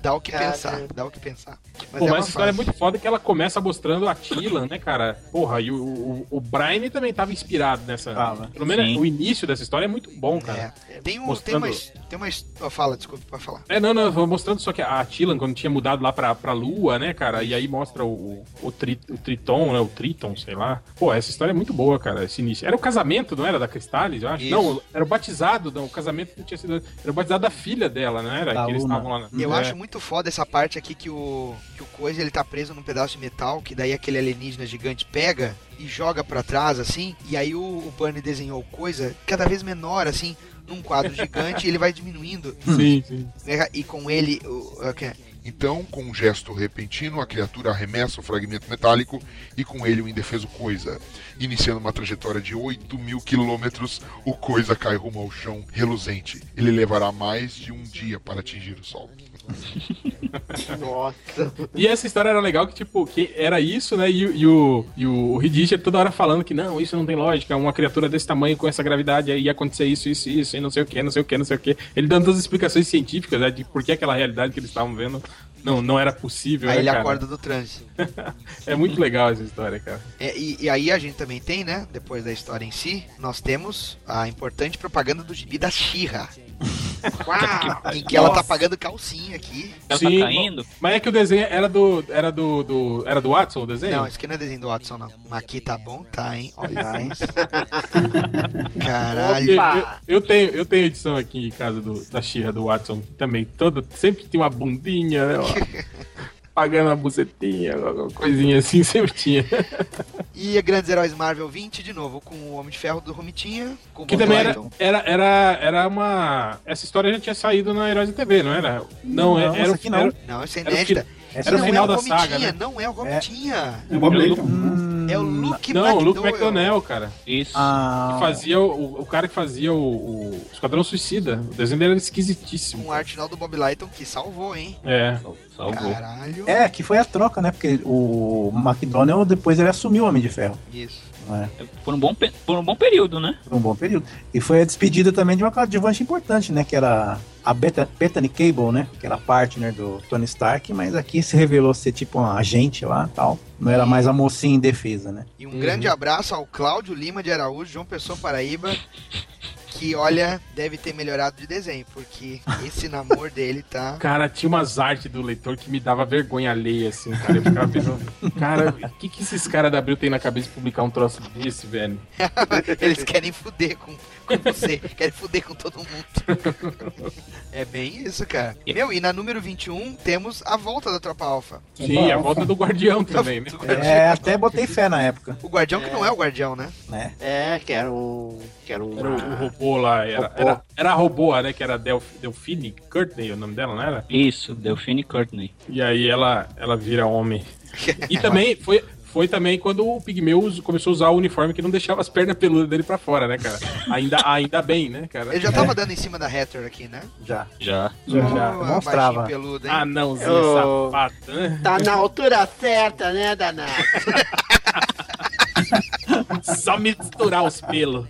Dá o que Cara. pensar, dá o que pensar. Mas Pô, é mas uma essa história é muito foda que ela começa mostrando a Tilan, né, cara? Porra, e o, o, o Brian também tava inspirado nessa. Tava. Pelo menos Sim. o início dessa história é muito bom, cara. É. Tem, um, Mostrando- tem uma. Tem uma. oh, fala, desculpa, pra falar. É, não, não, eu vou mostrando só que a Tilan, quando tinha mudado lá pra, pra Lua, né, cara? E aí mostra o, o, o, tri, o Triton, né? O Triton, sei lá. Pô, essa história é muito boa, cara, esse início. Era o casamento, não era? Da Cristales, eu acho? Isso. Não, era o batizado, não, o casamento não tinha sido. Era o batizado da filha dela, não era? Da que eles estavam lá. na- Eu É. acho muito foda essa parte aqui que o, que o coisa ele tá preso num pedaço de metal, que daí aquele alienígena gigante pega e joga pra trás, assim, e aí o, o Bunny desenhou coisa cada vez menor, assim, num quadro gigante, e ele vai diminuindo. Sim, sim. né, E com ele. O, o que é? Então, com um gesto repentino, a criatura arremessa o fragmento metálico e com ele o indefeso Coisa. Iniciando uma trajetória de 8 mil quilômetros, o Coisa cai rumo ao chão reluzente. Ele levará mais de um dia para atingir o sol. Nossa. E essa história era legal que, tipo, que era isso, né? E, o- e o, e o Richard toda hora falando que não, isso não tem lógica, uma criatura desse tamanho com essa gravidade aí ia acontecer isso, isso, isso, e não sei o que, não sei o que, não sei o que. Ele dando todas as explicações científicas, né? De por que aquela realidade que eles estavam vendo não, não era possível. Aí né, ele cara? acorda do trânsito. É muito legal essa história, cara. É, e, e aí a gente também tem, né? Depois da história em si, nós temos a importante propaganda do gibi da Xirra. Em que ela tá pagando calcinha aqui. Sim, Mas é que o desenho era do. Era do. do- era do Watson o desenho? Não, esse aqui não é desenho do Watson, não. Mas aqui tá bom, tá, hein? Olha isso. Caralho. Eu, eu- eu tenho, eu tenho edição aqui em casa do, da Xirra do Watson também. Todo, sempre tem uma bundinha, né? Pagando uma bucetinha, alguma coisinha assim, sempre tinha. E a Grandes Heróis Marvel 20, de novo, com o Homem de Ferro do Romitinha. Com o Que também era, era, era, era uma. Essa história já tinha saído na Heróis da TV, não era? Não, Não, era, essa aqui não. era- Não, essa é era inédita. Essa Era o não final é o da Romitinha, saga, né? não é o Romitinha. É o Bob Era o Layton. É o Luke Não, o Luke McDowell. McDonnell, cara. Isso. Ah, Que fazia o, o cara que fazia o, o Esquadrão Suicida. O desenho dele era esquisitíssimo. Um art final do Bob Lighton que salvou, hein? É. Salvou. Caralho. É, que foi a troca, né? Porque o McDonnell depois ele assumiu o Homem de Ferro. Isso. É? Por um bom, por um bom período, né? Por um bom período. E foi a despedida também de uma coadjuvante importante, né? Que era a Beta- Bethany Cable, né? Que era partner do Tony Stark, mas aqui se revelou ser tipo uma agente lá tal. Não era mais a mocinha em defesa, né? E um grande abraço ao Cláudio Lima de Araújo, João Pessoa Paraíba, que olha, deve ter melhorado de desenho, porque esse namoro dele tá. Cara, tinha umas artes do leitor que me dava vergonha alheia, assim, cara. Eu ficava pensando, cara, o que, que esses caras da Abril tem na cabeça de publicar um troço desse, velho? Eles querem fuder com, com você, querem fuder com todo mundo. É bem isso, cara. Meu, e na número 21 temos a volta da Tropa Alpha. Sim, a volta do Guardião também, né? É, até botei fé na época. O Guardião que não é o Guardião, né? Né? É, que era um. Que era um. Era o, o robô lá, era, era, era a robô, né? Que era Delf, Delphine Courtney, o nome dela, não era? Isso, Delphine Courtney. E aí ela, ela vira homem. E também foi, foi também quando o Pigmeu começou a usar o uniforme que não deixava as pernas peludas dele pra fora, né, cara? Ainda, ainda bem, né, cara? Ele já tava dando em cima da Hatter aqui, né? Já. Já. Já, já. mostrava. peludo, hein? Ah, nãozinho Ô. safado. né? Tá na altura certa, né, danado? Só misturar os pelos.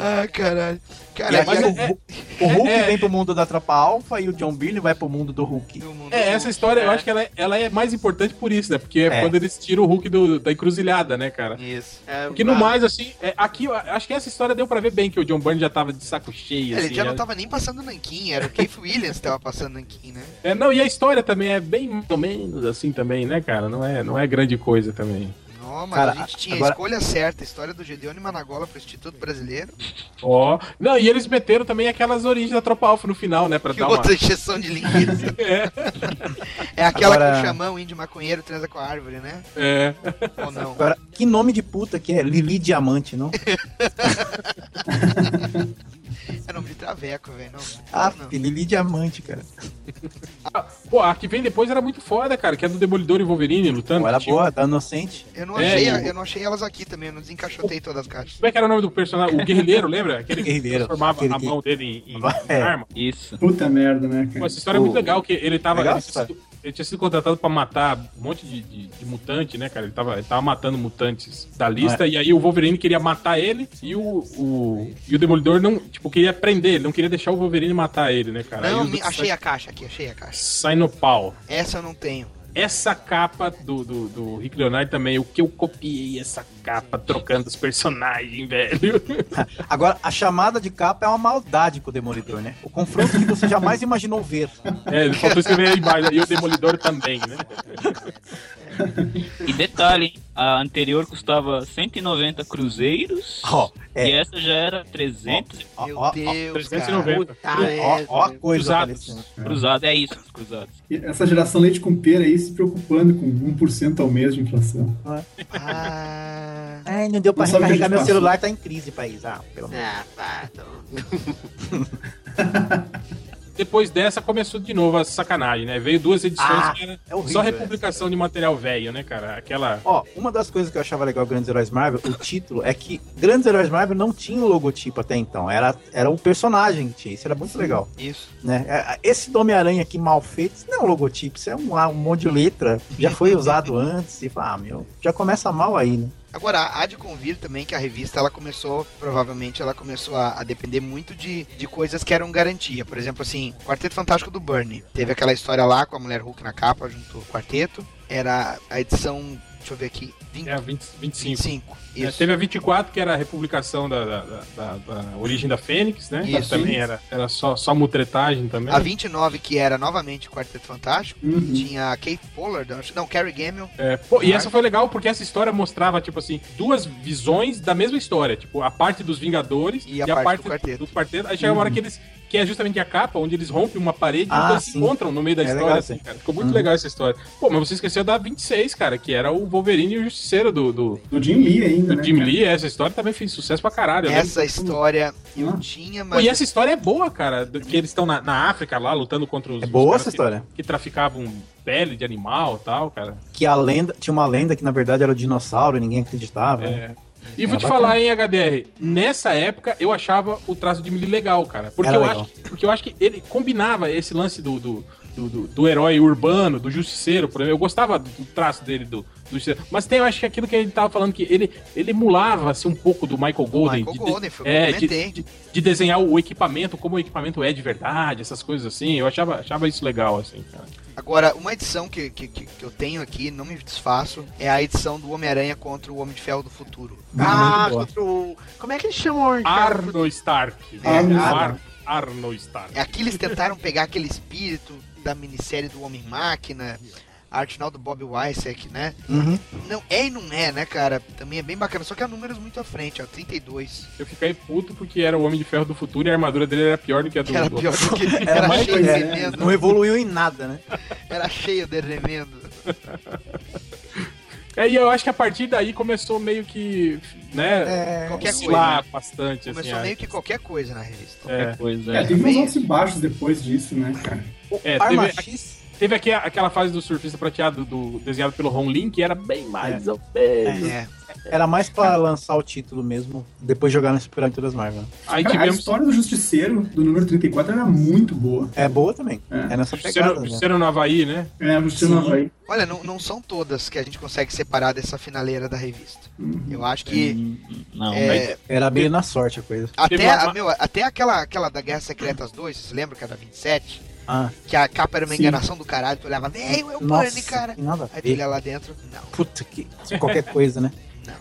Ah, caralho. E Cara, mas o, é- o Hulk é- vem pro mundo da Tropa Alpha e o John Byrne vai pro mundo do Hulk. do mundo É, essa história eu acho que ela é, ela é mais importante por isso, né? Porque é, É. quando eles tiram o Hulk do- da encruzilhada, né, cara? Isso. É, Porque no mais, assim, é, aqui eu acho que essa história deu pra ver bem que o John Byrne já tava de saco cheio, Ele assim. já não é- tava nem passando nanquim, era o Keith Williams que tava passando nanquim, né? É, não, e a história também é bem mais ou menos assim também, né, cara? Não é, não é grande coisa também. Não, mas Cara, a gente tinha agora- a escolha certa, a história do Gedeone Managola pro Instituto Brasileiro. Ó. Não, e eles meteram também aquelas origens da Tropa Alfa no final, né? Pra Que dar uma. outra injeção de linguiça. É, É aquela Agora- que o xamã, o índio maconheiro, transa com a árvore, né? é. Ou não? Agora, que nome de puta que é Lili Diamante, não? É nome de traveco, velho. Ah, não. Lili Diamante, cara. Pô, a que vem depois era muito foda, cara, que é do Demolidor e Wolverine lutando. Pô, era que boa, da Inocente. Eu não, É, achei, e o- eu não achei elas aqui também, eu não desencaixotei todas as caixas. Como é que era o nome do personagem? O Guerrilheiro, lembra? Aquele que Guerrilheiro. transformava Aquele a que- mão dele em, em É. arma. Isso. Puta merda, né, Pô, cara? essa história é muito O- legal, que ele tava. Legal, ele, ele tinha sido contratado pra matar um monte de, de, de mutante, né, cara? Ele tava, ele tava matando mutantes da lista, e aí o Wolverine queria matar ele e o, o, e o Demolidor não, tipo, queria prender ele, não queria deixar o Wolverine matar ele, né, cara? Não, me- achei a caixa aqui, achei a caixa. Sai no pau. Essa eu não tenho. Essa capa do, do, do Rick Leonard também, o que eu copiei essa capa trocando os personagens, velho. Agora, a chamada de capa é uma maldade com o Demolidor, né? O confronto que você jamais imaginou ver. É, faltou escrever aí embaixo, e o Demolidor também, né? E detalhe, hein? A anterior custava 190 cruzeiros. Ó, É. E essa já era 300 Ó, Meu Deus, 390. Tá, ó, coisa Cruzados. aparecendo. cruzados. É isso, cruzados. E essa geração leite com pera aí se preocupando com 1% ao mês de inflação. Ah, Ai, não deu pra Não recarregar meu passou. celular, tá em crise, país. Ah, pelo menos. Ah, pá, então. Depois dessa começou de novo a sacanagem, né? Veio duas edições Ah, que era é horrível só republicação de material velho, né, cara? Aquela. Ó, uma das coisas que eu achava legal Grandes Heróis Marvel, o título, é que Grandes Heróis Marvel não tinha um logotipo até então. Era, era o personagem que tinha. Isso era muito legal. isso. Né? É, Esse do Homem-Aranha aqui mal feito, isso não é um logotipo, isso é um, um monte de letra. Já foi usado antes e fala, ah, meu, já começa mal aí, né? Agora, há de convir também que a revista, ela começou, provavelmente, ela começou a, a depender muito de, de coisas que eram garantia. Por exemplo, assim, Quarteto Fantástico do Burnie. Teve aquela história lá com a Mulher Hulk na capa, junto ao quarteto. Era a edição, deixa eu ver aqui, 20, É a 20, 25. 25. É, Isso. teve a 24, que era a republicação da, da, da- da- origem da Fênix, né? Isso. Também era, era só, só mutretagem também. A 29, que era novamente Quarteto Fantástico. Uhum. Tinha a Kate Pollard, acho- não, Carrie Gamel. É, pô, e essa foi legal porque essa história mostrava, tipo assim, duas visões da mesma história. Tipo, a parte dos Vingadores E a parte do quarteto. do quarteto. Aí chega uma hora que eles. Que é justamente a capa, onde eles rompem uma parede Ah, e eles se encontram no meio da É história, legal, assim, sim. cara. Ficou muito Uhum. legal essa história. Pô, mas você esqueceu da 26, cara, que era o Wolverine e o Justiceiro do, do, Do Jim Lee ainda, do né? Jim cara? Lee. Essa história também fez sucesso pra caralho. eu lembro Essa história eu Hum. tinha, Pô, mas. e essa história é boa, cara. do- Que eles estão na, na África lá, lutando contra os. É boa essa que- história. Que, traficavam pele de animal e tal, cara. Que a lenda, tinha uma lenda que na verdade era o dinossauro e ninguém acreditava. né? E vou te bacana. falar, hein, HDR, nessa época eu achava o traço de Mili legal, cara. Porque Era eu, legal. acho, porque eu acho que ele combinava esse lance do, do, do, do- do herói urbano, do justiceiro, por exemplo. Eu gostava do, traço dele, do, do justiceiro. Mas tem, eu acho que aquilo que gente tava falando, que ele, ele emulava assim, um pouco do Michael Golden. Michael de- de- Golden, foi o que é, de, de, de desenhar o equipamento, como o equipamento é de verdade, essas coisas assim. Eu achava, achava isso legal, assim, cara. Agora, uma edição que, que, que, eu tenho aqui, não me desfaço, é a edição do Homem-Aranha contra o Homem de Ferro do Futuro. Ah, boa. contra o. Como é que eles chamam o Arno Stark. Arno Ar- Arno Stark. É aqui eles tentaram pegar aquele espírito da minissérie do Homem-Máquina, a arte final do Bob Weissek, né? Uhum. Não, é e não é, né, cara? Também é bem bacana, só que há números muito à frente, ó, 32. Eu fiquei puto porque era o Homem de Ferro do futuro e a armadura dele era pior do que a do Que era pior do que... Era Era mais cheio de é, remendo. Não evoluiu em nada, né? Era cheio de remendo. É, e eu acho que a partir daí começou meio que, né, É, Qualquer oscilar bastante, assim. Começou a- meio que qualquer coisa na revista. É, Coisa, É, é. teve uns altos e baixos depois disso, né, cara? É, teve, X. teve aqui a- aquela fase do surfista prateado do, desenhado pelo Ron Lin, que era bem mais É. ou menos. É. Era mais pra lançar o título mesmo, depois jogar no Super Aventuras Marvel. Aí Cara, a tivemos história do Justiceiro, do número 34, era muito boa. É boa também. É. É, nessa o pegada. Justiceiro, né? Justiceiro no Havaí, né? É, o Justiceiro Sim. no Havaí. Olha, não, não são todas que a gente consegue separar dessa finaleira da revista. Eu acho que Não, é, Era bem na sorte a coisa. Até, a- meu, até aquela, aquela da Guerra Secretas 2, vocês lembram que era 27? Ah, Que a capa era uma Sim. enganação do caralho, tu olhava, velho, é o nossa, Bunny, cara. nada Aí tu olha lá dentro, não. Puta que. Qualquer coisa, né?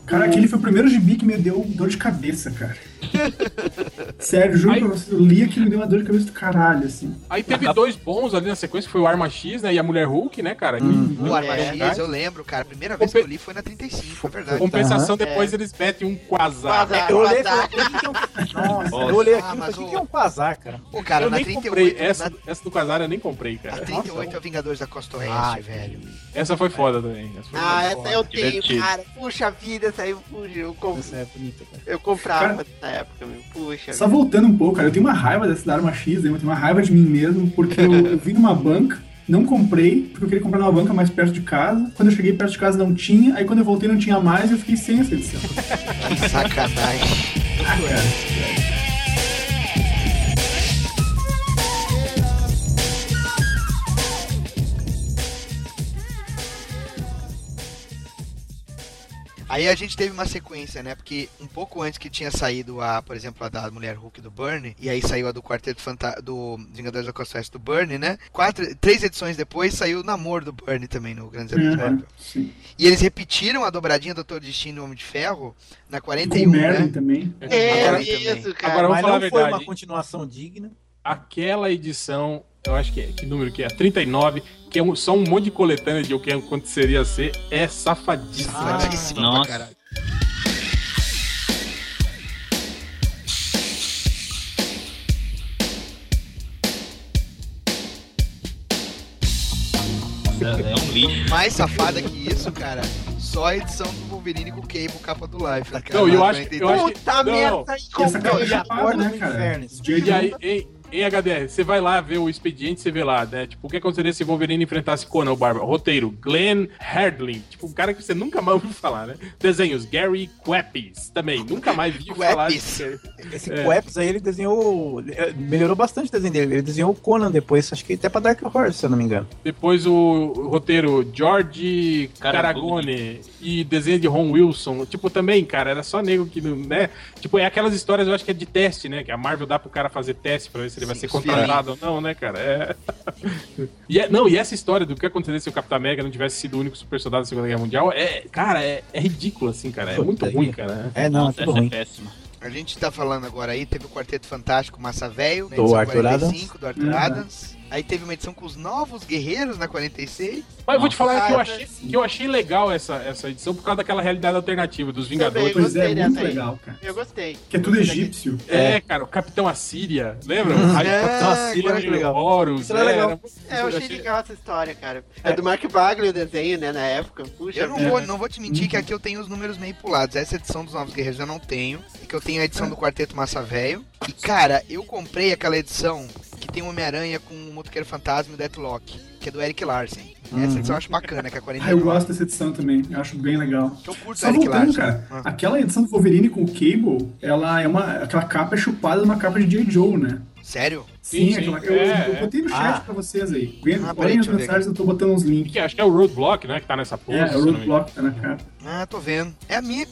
Cara, aquele foi o primeiro gibi que me deu dor de cabeça, cara. Sério, juro Aí- pra você, eu li aquilo e deu uma dor de cabeça do caralho, assim. Aí teve dois bons ali na sequência, que foi o Arma X, né? E a Mulher Hulk, né, cara? Que- Hum. O Arma É, X, eu lembro, cara. A primeira vez que eu li foi na 35, é verdade. Compensação, Aham. depois eles metem um quasar. Quasar. Eu olhei e Quasar. falei, que é um... Nossa, Nossa. eu olhei Ah, aqui mas falei, o que é um quasar, cara? Pô, cara, eu na nem 38, comprei. Essa, na, essa do quasar eu nem comprei, na cara. 38 é o Vingadores da Costa Oeste, Ai. velho. Essa foi foda também. Essa foi Ah, foda. essa eu tenho, Divertido. cara. Puxa vida, essa aí eu comp... É bonita, cara. eu comprava Cara- nessa época, meu. Puxa. Só voltando um pouco, cara, eu tenho uma raiva dessa da Arma X, eu tenho uma raiva de mim mesmo, porque eu, eu vim numa banca, não comprei, porque eu queria comprar numa banca mais perto de casa. Quando eu cheguei perto de casa não tinha, aí quando eu voltei não tinha mais e eu fiquei sem essa edição. Que sacanagem. Ah, cara. Aí a gente teve uma sequência, né? Porque um pouco antes que tinha saído a, por exemplo, a da Mulher Hulk do Burnie, e aí saiu a do Quarteto Fanta do Vingadores da Costa Oeste do Burnie, né? Quatro, três edições depois saiu o Namoro do Burnie também no Grandes É, sim. E eles repetiram a dobradinha Doutor Destino e Homem de Ferro na E com 41, o Merlin né? também. É, Agora- isso, cara. Agora, vamos Mas falar não a foi verdade. uma continuação digna. Aquela edição, eu acho que é, que número que é? 39, que é um, só um monte de coletânea de o que aconteceria a ser, é safadíssimo. Safadíssimo, nossa. É, é um lixo. Mais safada que isso, cara. Só a edição do Wolverine com o Cable, capa do Life. Não, eu acho, eu acho que... Puta merda! Não, não. Essa cara é né, cara? E aí, em, HDR, você vai lá ver o expediente, você vê lá, né? Tipo, o que aconteceria se Wolverine enfrentasse Conan o Bárbaro? Roteiro, Glenn Herdlin. Tipo, um cara que você nunca mais ouviu falar, né? Desenhos, Gary Kwepis. Também, nunca mais vi falar. Kwepis. Esse É. Queps aí, ele desenhou. eh, Melhorou bastante o desenho dele. Ele desenhou o Conan depois, acho que até pra Dark Horse, se eu não me engano. Depois o, roteiro, George Caragone e desenho de Ron Wilson. Tipo, também, cara, era só nego que não, né? Tipo, é aquelas histórias, eu acho que é de teste, né? Que a Marvel dá pro cara fazer teste pra ver se ele vai ser contratado ou não, né, cara? É. e é- Não, e essa história do que aconteceria se o Capitão América não tivesse sido o único super soldado da Segunda Guerra Mundial, é, cara, é, é ridículo, assim, cara. É Puta muito aí. ruim, cara. É, não, é Nossa, tudo essa é ruim. péssima. A gente tá falando agora aí, teve o Quarteto Fantástico Massa Velho, Do Arthur 45, do Arthur Uhum. Adams. Aí teve uma edição com os novos guerreiros na 46. Mas eu vou te falar que eu cara, achei, que eu achei legal essa, essa edição por causa daquela realidade alternativa dos Vingadores. Também. Pois é, Gostei muito aí. legal, cara. Eu gostei. Que é tudo egípcio. É, cara, o Capitão Assíria, lembra? Aí, É, Capitão Assíria agora que legal. Horus, Isso era legal. É, eu achei legal essa história, cara. É, do Mark Bagley o desenho, né, na época. Puxa, Eu não É. vou, não vou te mentir que aqui eu tenho os números meio pulados. Essa edição dos Novos Guerreiros eu não tenho. E que eu tenho a edição do Quarteto Massa Velho. E, cara, eu comprei aquela edição tem o Homem-Aranha com o Motoqueiro Fantasma e o Deathlock, que é do Eric Larsen. Essa edição eu acho bacana, que é Ah, eu 49. gosto dessa edição também. Eu acho bem legal. Que eu curto o Só Eric voltando, Larsen. cara, Ah. aquela edição do Wolverine com o Cable, ela é uma. Aquela capa é chupada de uma capa de J. Joe, né? Sério? Sim, Sim, aquela, sim. eu, É, eu botei no chat Ah. pra vocês aí. Vem, Ah, olhem as mensagens, eu tô botando uns links. Que acho que é o Roadblock, né? Que tá nessa pose. É, é o. Roadblock que tá na capa. Ah, tô vendo. É a minha.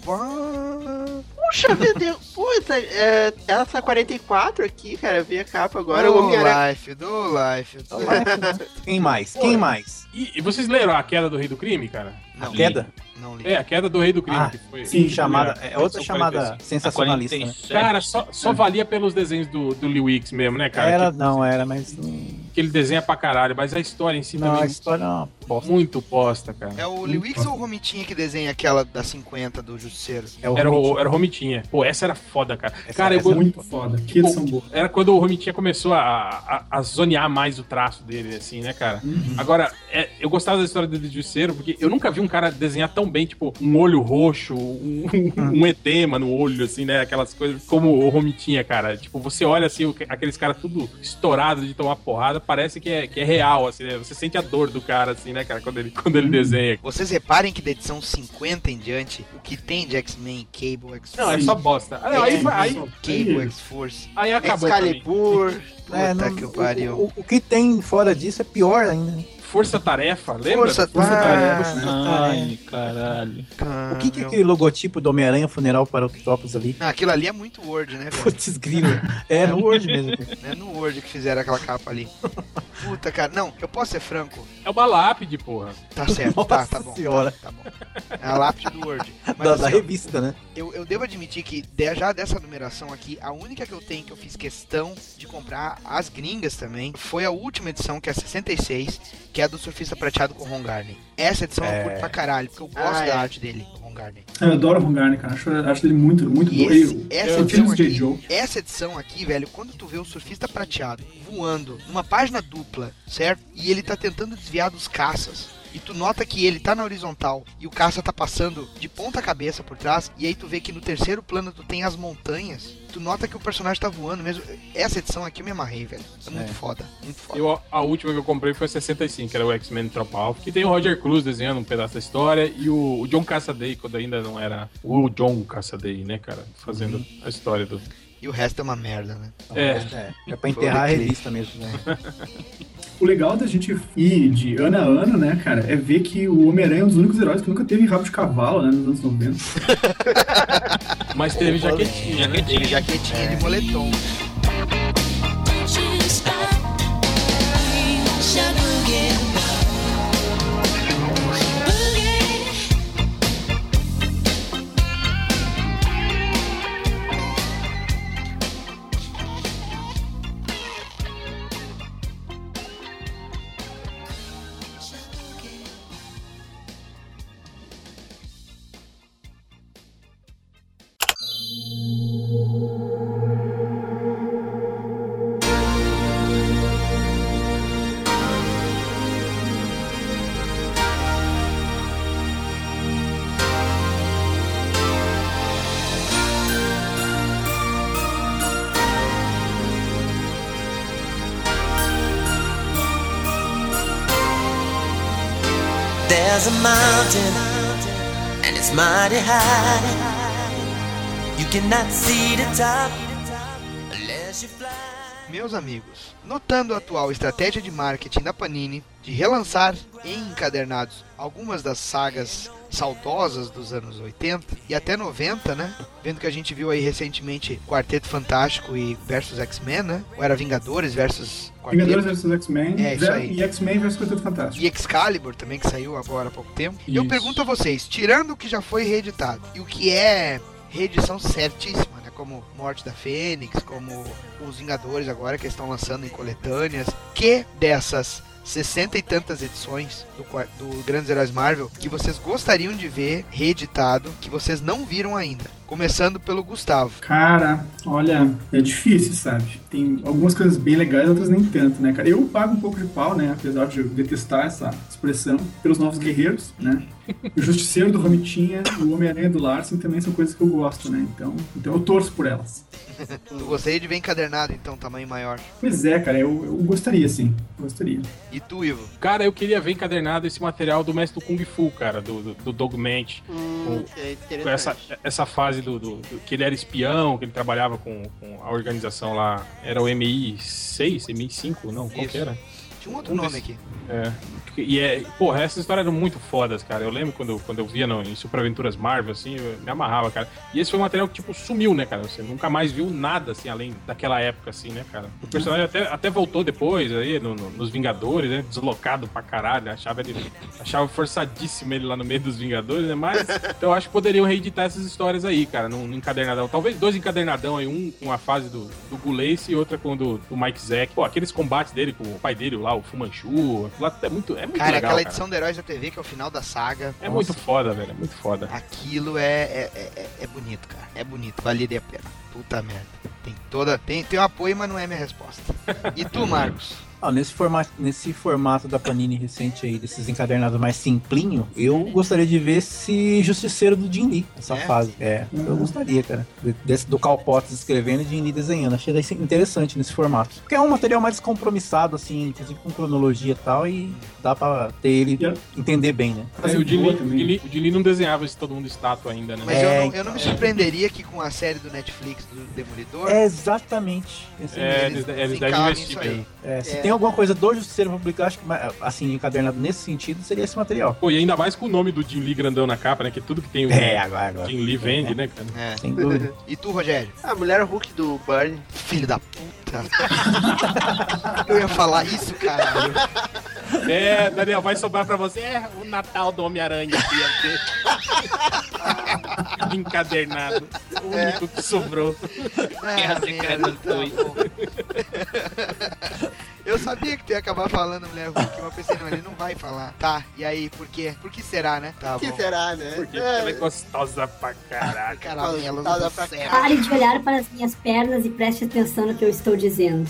Puxa vida, puta, é, essa 44 aqui, cara, vi a capa agora. do. Life, do Life. do Quem mais? Quem mais? E, e vocês leram a queda do Rei do Crime, cara? A Não, queda? não li. É, a queda do Rei do Crime. Ah, que foi, sim, Chamada, a- é outra chamada 45. sensacionalista, né? 47. Cara, só, só valia pelos desenhos do, do Lee Wicks mesmo, né, cara? Era, que, não, era, mas. que ele desenha pra caralho, mas a história em si Não, a também história é uma bosta. muito posta, cara. É o Lewix ou o Romitinha que desenha aquela da 50 do Justiceiro? É o Era o, era o Romitinha. Pô, essa era foda, cara. Essa- cara, essa eu, é Muito foda. Que Tipo, boa. Era quando o Romitinha começou a, a, a zonear mais o traço dele, assim, né, cara? Uhum. Agora, é, eu gostava da história do Justiceiro, porque eu nunca vi um cara desenhar tão bem, tipo, um olho roxo, um, um edema no olho, assim, né? Aquelas coisas como o Romitinha, cara. Tipo, você olha assim, o- aqueles caras tudo estourados de tomar porrada, parece que é, que é real, assim, né? Você sente a dor do cara, assim, né, cara, quando ele, quando ele desenha. Vocês reparem que da edição 50 em diante, o que tem de X-Men, Cable, X-Force. Não, é só bosta. Aí, vai- aí, Cable, X-Force. aí acabou. Excalibur. Puta É, não, que o- pariu. O, o que tem fora disso é pior ainda. né? Força Tarefa, lembra? Força, Força Tarefa. Tarefa. Ai, caralho. O que, que é aquele logotipo do Homem-Aranha funeral para o Octopus ali? Ah, aquilo ali é muito Word, né, velho? Putz, grila. É, no Word mesmo. É no Word que fizeram aquela capa ali. Puta, cara. Não, eu posso ser franco. É uma lápide, porra. Tá certo, tá, tá Nossa bom. senhora. Tá, tá bom. É a lápide do Word. Mas, Da, da assim, ó, revista, né? eu, eu devo admitir que de- já dessa numeração aqui, a única que eu tenho que eu fiz questão de comprar as gringas também foi a última edição, que é a 66, que é a do Surfista Prateado com o Ron Garney. Essa edição eu É. curto pra caralho, porque eu gosto Ah, da é. arte dele, Ron Garney. Eu adoro o Ron Garner, cara. Acho, acho ele muito, muito bom. esse- essa, eu edição J. aqui, essa edição aqui, velho, quando tu vê o surfista prateado voando numa página dupla, certo? E ele tá tentando desviar dos caças. E tu nota que ele tá na horizontal e o caça tá passando de ponta cabeça por trás. E aí tu vê que no terceiro plano tu tem as montanhas. Tu nota que o personagem tá voando mesmo. Essa edição aqui eu me amarrei, velho. É muito foda, muito foda. Eu, a última que eu comprei foi a 65, que era o X-Men Tropa Alpha, que tem o Roger Cruz desenhando um pedaço da história e o, o John Cassaday, quando ainda não era o John Cassaday, né, cara? Fazendo a história do. E o resto é uma merda, né? É. É, é pra enterrar a revista mesmo, né? O legal da gente ir de ano a ano, né, cara, é ver que o Homem-Aranha é um dos únicos heróis que nunca teve rabo de cavalo, né, nos anos 90. Mas teve jaquetinha, né? Ele jaquetinha de moletom. A mountain, and it's mighty high. You cannot see the top unless you fly. Meus amigos, notando a atual estratégia de marketing da Panini de relançar em encadernados algumas das sagas saudosas dos anos 80 e até 90, né? Vendo que a gente viu aí recentemente Quarteto Fantástico e versus X-Men, né? Ou era Vingadores versus Quarteto. Vingadores vs X-Men É, isso aí. e X-Men vs Quarteto Fantástico. E Excalibur também, que saiu agora há pouco tempo. Eu Isso. pergunto a vocês, tirando o que já foi reeditado e o que é reedição certíssima, né? Como Morte da Fênix, como os Vingadores agora que estão lançando em coletâneas, que dessas 60 e tantas edições do, do Grandes Heróis Marvel que vocês gostariam de ver reeditado, que vocês não viram ainda? Começando pelo Gustavo. Cara, olha, é difícil, sabe? Tem algumas coisas bem legais, outras nem tanto, né, cara? Eu pago um pouco de pau, né? Apesar de eu detestar essa expressão, pelos Novos Guerreiros, né? O Justiceiro do Romitinha o Homem-Aranha do Larsen também são coisas que eu gosto, né? Então, então eu torço por elas. Tu gostaria de ver encadernado, então, tamanho maior. Pois é, cara, eu, eu gostaria, sim. Gostaria. E tu, Ivo? Cara, eu queria ver encadernado esse material do mestre do Kung Fu, cara, do, do, do Dogmente. Hum, Com- é Com essa, essa fase do, do- do- que ele era espião, que ele trabalhava com, com a organização lá. Era o MI 6, MI 5, não, qual que Isso. era? Tinha um outro Um nome desse- aqui. É. E é, porra, essas histórias eram muito fodas, cara. Eu lembro quando, quando eu via no, em Super Aventuras Marvel, assim, eu me amarrava, cara. E esse foi um material que, tipo, sumiu, né, cara? Você nunca mais viu nada, assim, além daquela época, assim, né, cara? O personagem até, até voltou depois, aí, no- no- nos Vingadores, né? Deslocado pra caralho. Achava ele. Achava forçadíssimo ele lá no meio dos Vingadores, né? Mas então eu acho que poderiam reeditar essas histórias aí, cara, num, num encadernadão. Talvez dois encadernadão aí, um com a fase do, do Gulace e outra com o do, do Mike Zack. Pô, aqueles combates dele com o pai dele lá, o Fumanchu. aquilo lá é muito, é muito Cara, legal. aquela cara. edição do Heróis da TV, que é o final da saga. É muito foda, velho. É muito foda. Aquilo é, é, é, é bonito, cara. É bonito, valeria a pena. Puta merda. Tem toda. Tem, tem um apoio, mas não é minha resposta. E tu, Marcos? Ah, nesse, formato, nesse formato da Panini recente aí, desses encadernados mais simplinho, eu gostaria de ver esse Justiceiro do Jim Lee, essa É? fase. É, eu gostaria, cara. De- Desse, do Cal Potts escrevendo e Jim Lee desenhando. Achei interessante nesse formato. Porque é um material mais descompromissado, assim, inclusive com cronologia e tal, e dá pra ter ele Yeah. entender bem, né? Mas É, o Jim boa Lee- não desenhava esse todo mundo estátua ainda, né? Mas É, eu, não, eu não me surpreenderia que com a série do Netflix do Demolidor. É exatamente. Esse É, eles eles, eles devem investir bem. É, se É. tem alguma coisa do Justiceiro publicar, acho que assim, encadernado nesse sentido, seria esse material. Pô, e ainda mais com o nome do Jim Lee grandão na capa, né? Que tudo que tem o É, agora, agora. Jim Lee vende, né, cara? É. Sem dúvida. E tu, Rogério? A mulher Hulk do Burn. Filho da puta. eu ia falar isso, caralho. É, Daniel, vai sobrar pra você é, o Natal do Homem-Aranha aqui, ó. Encadernado. O único que sobrou. Guerra Ah, Secreta tá dois. bom. Eu sabia que tu ia acabar falando mulher Hulk, mas eu pensei, não, ele não vai falar. Tá, e aí, por quê? Por que será, né? Tá O que bom. será, né? Porque É, ela é gostosa pra caralho. Caramelos Gostosa do pra céu. Pare de olhar para as minhas pernas e preste atenção no que eu estou dizendo.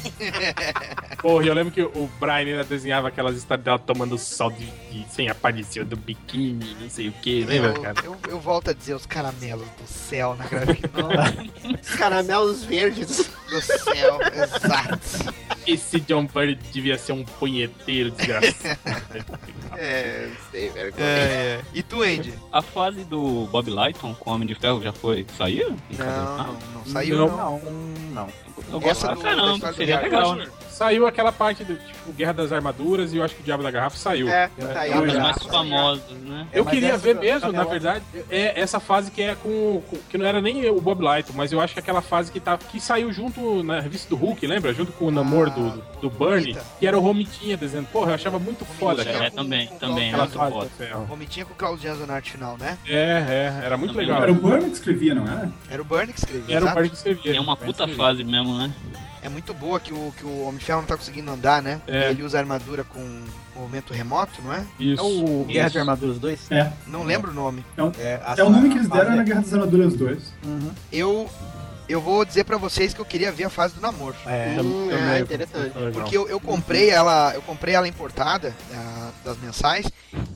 Porra, eu lembro que o Brian ainda desenhava aquelas histórias dela tomando sol de, de- sem aparecer do biquíni, não sei o que, lembra, Eu, cara? eu, eu volto a dizer os caramelos do céu na novel. Os caramelos verdes. do céu, exato. Esse John Byrne devia ser um punheteiro desgraçado. É, não sei, velho. É, é. E tu, Andy? A fase do Bob Lighton com o Homem de Ferro já foi. Saiu? Não, não, não saiu Não. não. Não, não. Eu Essa gosto do- pra da caramba, do seria legal, né? Saiu aquela parte do tipo Guerra das Armaduras e eu acho que o Diabo da Garrafa saiu. É, É, tá eu- Os já. mais famosos, né? Eu mas queria essa ver do- mesmo, na verdade, é essa fase que é com, com- que não era nem o Bob Lighton, mas eu acho que aquela fase que tá que saiu junto na revista do Hulk, lembra? Junto com o namoro do, do, do Bernie, que era o Romitinha desenhando. Porra, eu achava muito foda, cara. É, também, também, é Aquela muito fase foda. do ferro. Romitinha com o Claudiano na arte final, né? É, é, era muito Também legal. Era o Burn que escrevia, não era? Era o Burn que escrevia. Era o. Bernie que escrevia. É uma puta fase mesmo, né? É muito boa que o, que o Homem de Ferro não tá conseguindo andar, né? É. Ele usa a armadura com movimento remoto, não é? Isso. É o Guerra Isso. de Armaduras 2? É. Não lembro o nome. É, a- É o nome que eles a- deram na Guerra das Armaduras 2. Uhum. Eu eu vou dizer pra vocês que eu queria ver a fase do namoro. É, Hum, também. é, interessante. Porque eu, eu comprei ela, eu comprei ela importada ah, das mensais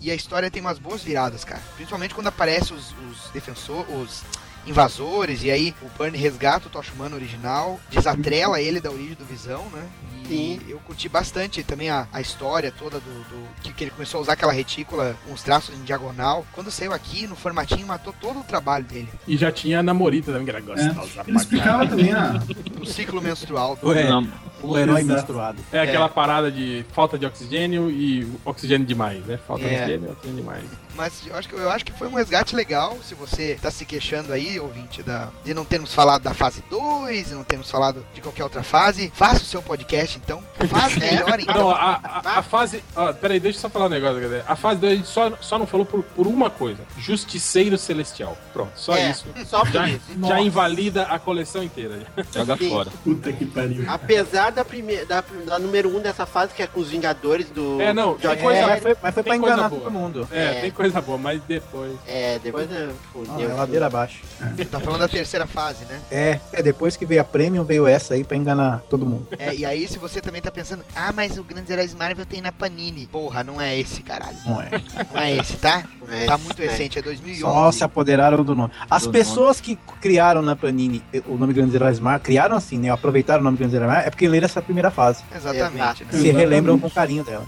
e a história tem umas boas viradas, cara. Principalmente quando aparece os, os defensores, os invasores e aí o Burn resgata o Tocha Humano original, desatrela ele da origem do Visão, né? Sim. eu curti bastante também a, a história toda do, do- que, que ele começou a usar aquela retícula com os traços em diagonal. Quando saiu aqui no formatinho, matou todo o trabalho dele. E já tinha a namorita também, que era É. gostosa. Ele explicava também a. O ciclo menstrual. Ué, Não, o herói Exato. menstruado. É aquela parada de falta de oxigênio e oxigênio demais, né? Falta de É. oxigênio e oxigênio demais. Mas eu acho, que, eu acho que foi um resgate legal. Se você tá se queixando aí, ouvinte, da, de não termos falado da fase 2, de não termos falado de qualquer outra fase, faça o seu podcast então. Faz melhor então. Não, a, a, a fase. Ó, peraí, deixa eu só falar um negócio, galera. A fase 2 a gente só, só não falou por, por uma coisa: Justiceiro Celestial. Pronto, só É, isso. só por Já, isso. já invalida a coleção inteira. joga Sim. fora. Puta que pariu. Apesar da primeira, da, da número 1 um dessa fase, que é com os Vingadores do. É, não, coisa- É, mas foi, mas foi pra enganar boa. todo mundo. É, É. tem coisa boa, mas depois. É, depois é, Ah, fudeu. ladeira abaixo. Tá falando da terceira fase, né? É, é, depois que veio a Premium, veio essa aí pra enganar todo mundo. É, e aí, se você também tá pensando, ah, mas o Grandes Heróis Marvel tem na Panini. Porra, não é esse, caralho. Não é. Não é esse, tá? É, Tá muito é. recente, é 2011. Só se apoderaram do nome. As Do pessoas que criaram na Panini o nome Grandes Heróis Mar, criaram assim, né? Aproveitaram o nome Grandes Heróis Mar, é porque leram essa primeira fase. Exatamente, né? Se relembram com carinho dela.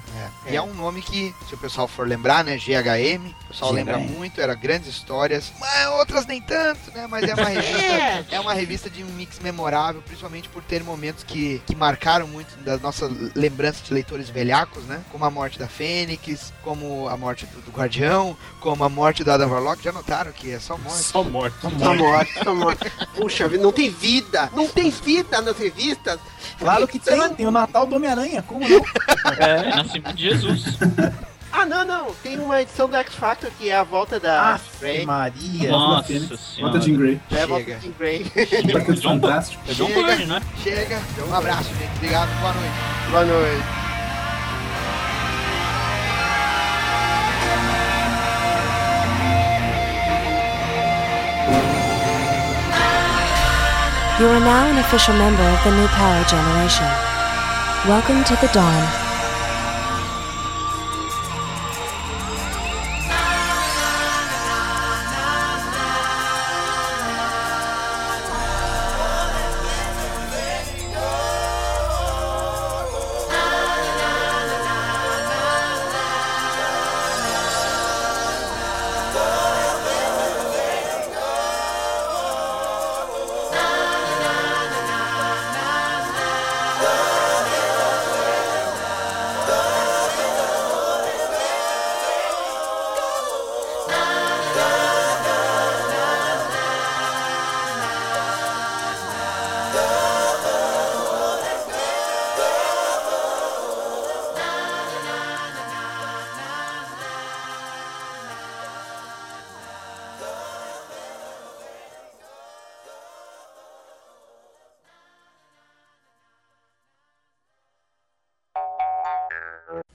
É. E é um nome que, se o pessoal for lembrar, né? GHM, o pessoal GHM. lembra muito, era grandes histórias, mas outras nem tanto, né? Mas é uma revista, é uma revista de um mix memorável, principalmente por ter momentos que, que marcaram muito da nossa lembrança de leitores velhacos, né? Como a morte da Fênix, como a morte do, do Guardião, como a morte do Adam Warlock. Já notaram que é só morte? Só morte. Só morte, só morte. Puxa, vida, não tem vida! Não tem vida nas revistas! Claro que tem, tem o Natal do Homem-Aranha, como não? É, nascimento de Jesus. Ah, não, não. Tem uma edição do X Factor que é a volta da Ah, Ray. Maria. Nossa Volta senhora. Jean Grey. É volta Chega. de Grey. Quarteto John- Fantástico. É John Chega. Byrne, né? Chega, um abraço, gente. Obrigado, boa noite. Boa noite. You are now an official member of the New Power Generation. Welcome to the Dawn.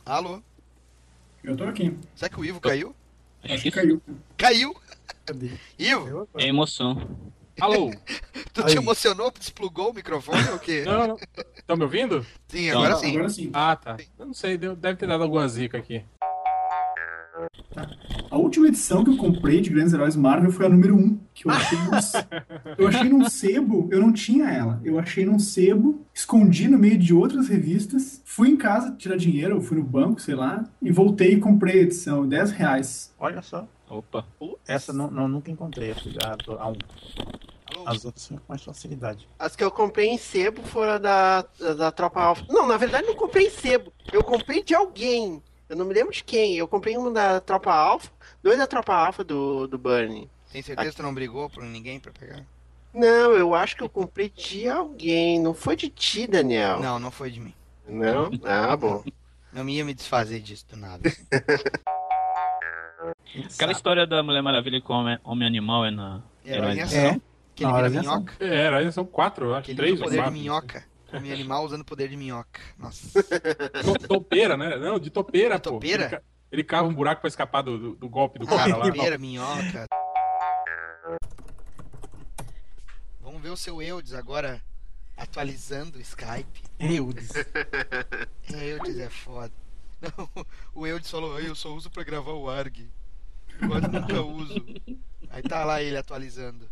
Alô? Eu tô aqui. Será que o Ivo caiu? Acho que caiu. Caiu? Ivo, É emoção. Alô? tu Aí. te emocionou? Desplugou o microfone ou o quê? Não, não. Estão me ouvindo? Sim, agora sim. Agora sim. Ah, tá. Eu não sei, deu- deve ter dado alguma zica aqui. A última edição que eu comprei de Grandes Heróis Marvel foi a número 1, que eu achei num, eu achei num sebo, eu não tinha ela. Eu achei num sebo, escondi no meio de outras revistas, fui em casa tirar dinheiro, eu fui no banco, sei lá, e voltei e comprei a edição, 10 reais. Olha só. Opa. Essa não, não- nunca encontrei. essa já a um. As outras são com mais facilidade. As que eu comprei em sebo foram da, da, da Tropa Alpha. Não, na verdade não comprei em sebo. Eu comprei de alguém. Eu não me lembro de quem. Eu comprei uma da Tropa Alpha, dois da Tropa Alpha do, do Burnie. Tem certeza que tu não brigou por ninguém pra pegar? Não, eu acho que eu comprei de alguém. Não foi de ti, Daniel. Não, não foi de mim. Não? Ah, bom. Não me ia me desfazer disso do nada. Aquela história da Mulher Maravilha com Homem, Homem Animal é na. Heroína Heróis- ação. Que ele vira de minhoca. É, era, são quatro, eu acho. Que ele três usa o ou poder de quatro. minhoca. Come animal usando o poder de minhoca. Nossa. To- Topeira, né? Não, de topeira, pô. topeira? Ele, ca- ele cava um buraco pra escapar do, do- do golpe do cara lá. topeira, minhoca. Vamos ver o seu Eudes agora atualizando o Skype. Eudes. É, Eudes é foda. Não, o Eudes falou, eu só uso pra gravar o ARG. Eu quase nunca uso. Aí tá lá ele atualizando.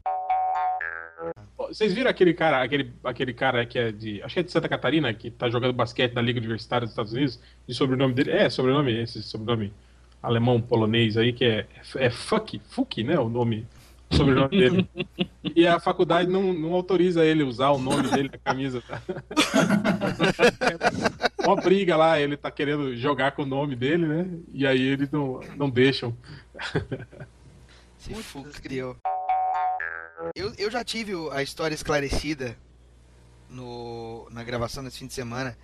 Vocês viram aquele cara, aquele, aquele cara que é de. Acho que é de Santa Catarina, que tá jogando basquete na Liga Universitária dos Estados Unidos, e sobrenome dele. É, sobrenome, esse sobrenome alemão polonês aí, que é, é Fuck, Fuck, né? O nome. o Sobrenome dele. E a faculdade não, não autoriza ele usar o nome dele na camisa. Tá? Uma briga lá, ele tá querendo jogar com o nome dele, né? E aí eles não, não deixam. Se Fux criou. Eu, eu já tive a história esclarecida no, na gravação desse fim de semana,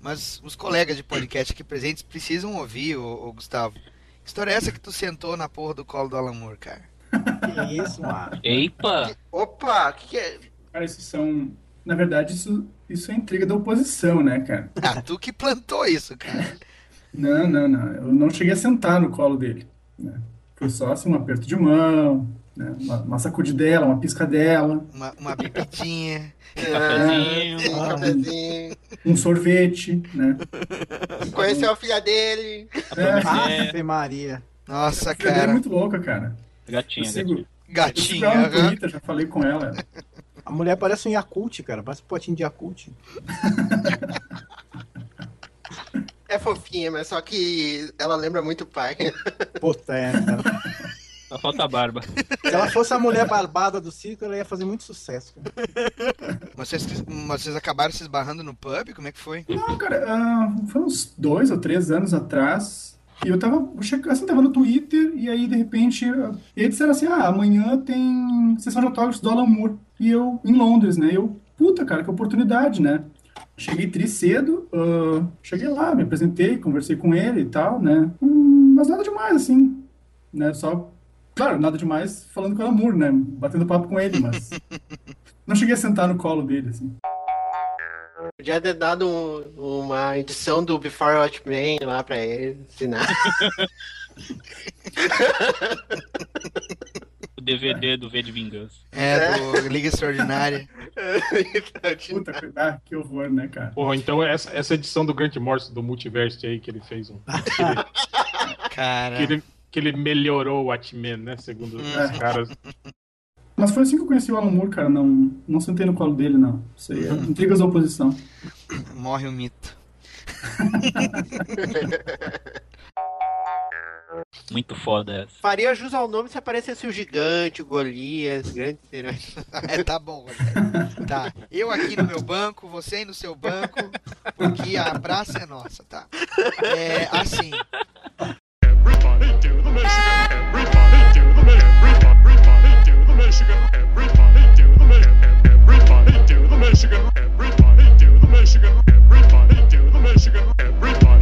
mas os colegas de podcast aqui presentes precisam ouvir, ô, ô Gustavo. Que história é essa que tu sentou na porra do colo do Alan Moore, cara? Que isso, mano? Eita! Opa, o que, que é? Cara, isso são. Na verdade, isso, isso é intriga da oposição, né, cara? Ah, tu que plantou isso, cara. Não, não, não. Eu não cheguei a sentar no colo dele. Né? Foi só assim, um aperto de mão, né? uma, uma sacudidela, uma piscadela, Uma, uma bebidinha. Cafezinho. Um cafezinho. um sorvete, né? Conheceu a filha dele. É, Ave Maria. Nossa, é cara. muito louca, cara. Eu Gatinha, sigo, gatinha. eu sigo Gatinha. ela no aham. Twitter, já falei com ela. A mulher parece um Yakult, cara. Parece um potinho de Yakult. É fofinha, mas só que ela lembra muito o pai. Puta, é, cara. Só falta a barba. Se ela fosse a mulher barbada do circo, ela ia fazer muito sucesso. Mas vocês, mas vocês acabaram se esbarrando no pub? Como é que foi? Não, cara, ah, foi uns dois ou três anos atrás. E eu tava, assim, tava no Twitter, e aí, de repente, eles disseram assim, ah, amanhã tem sessão de autógrafos do Alan Moore. E eu, em Londres, né? Eu, puta, cara, que oportunidade, né? Cheguei tri cedo, ah, cheguei lá, me apresentei, conversei com ele e tal, né? Hum, mas nada demais, assim, né? Só, claro, nada demais falando com o Moore, né? Batendo papo com ele, mas não cheguei a sentar no colo dele, assim. Podia ter dado um- uma edição do Before Watchmen lá pra ele ensinar. O DVD do V de Vingança. É, do Liga Extraordinária. Puta, ah, que horror, né, cara? Porra, então essa, essa edição do Grant Morrison do Multiverse aí que ele fez um. Cara. que ele, que ele melhorou o Watchmen, né? Segundo os É. caras. Mas foi assim que eu conheci o Alan Moore, cara. Não, não sentei no colo dele, não. Isso aí é intrigas da oposição. Morre o mito. Muito foda essa. Faria jus ao nome se aparecesse o Gigante, o Golias, grandes heróis. É, tá bom, Rogério. Tá. Eu aqui no meu banco, você aí no seu banco, porque a praça é nossa, tá? É assim. Michigan, everybody do the Michigan, everybody do the Michigan, everybody.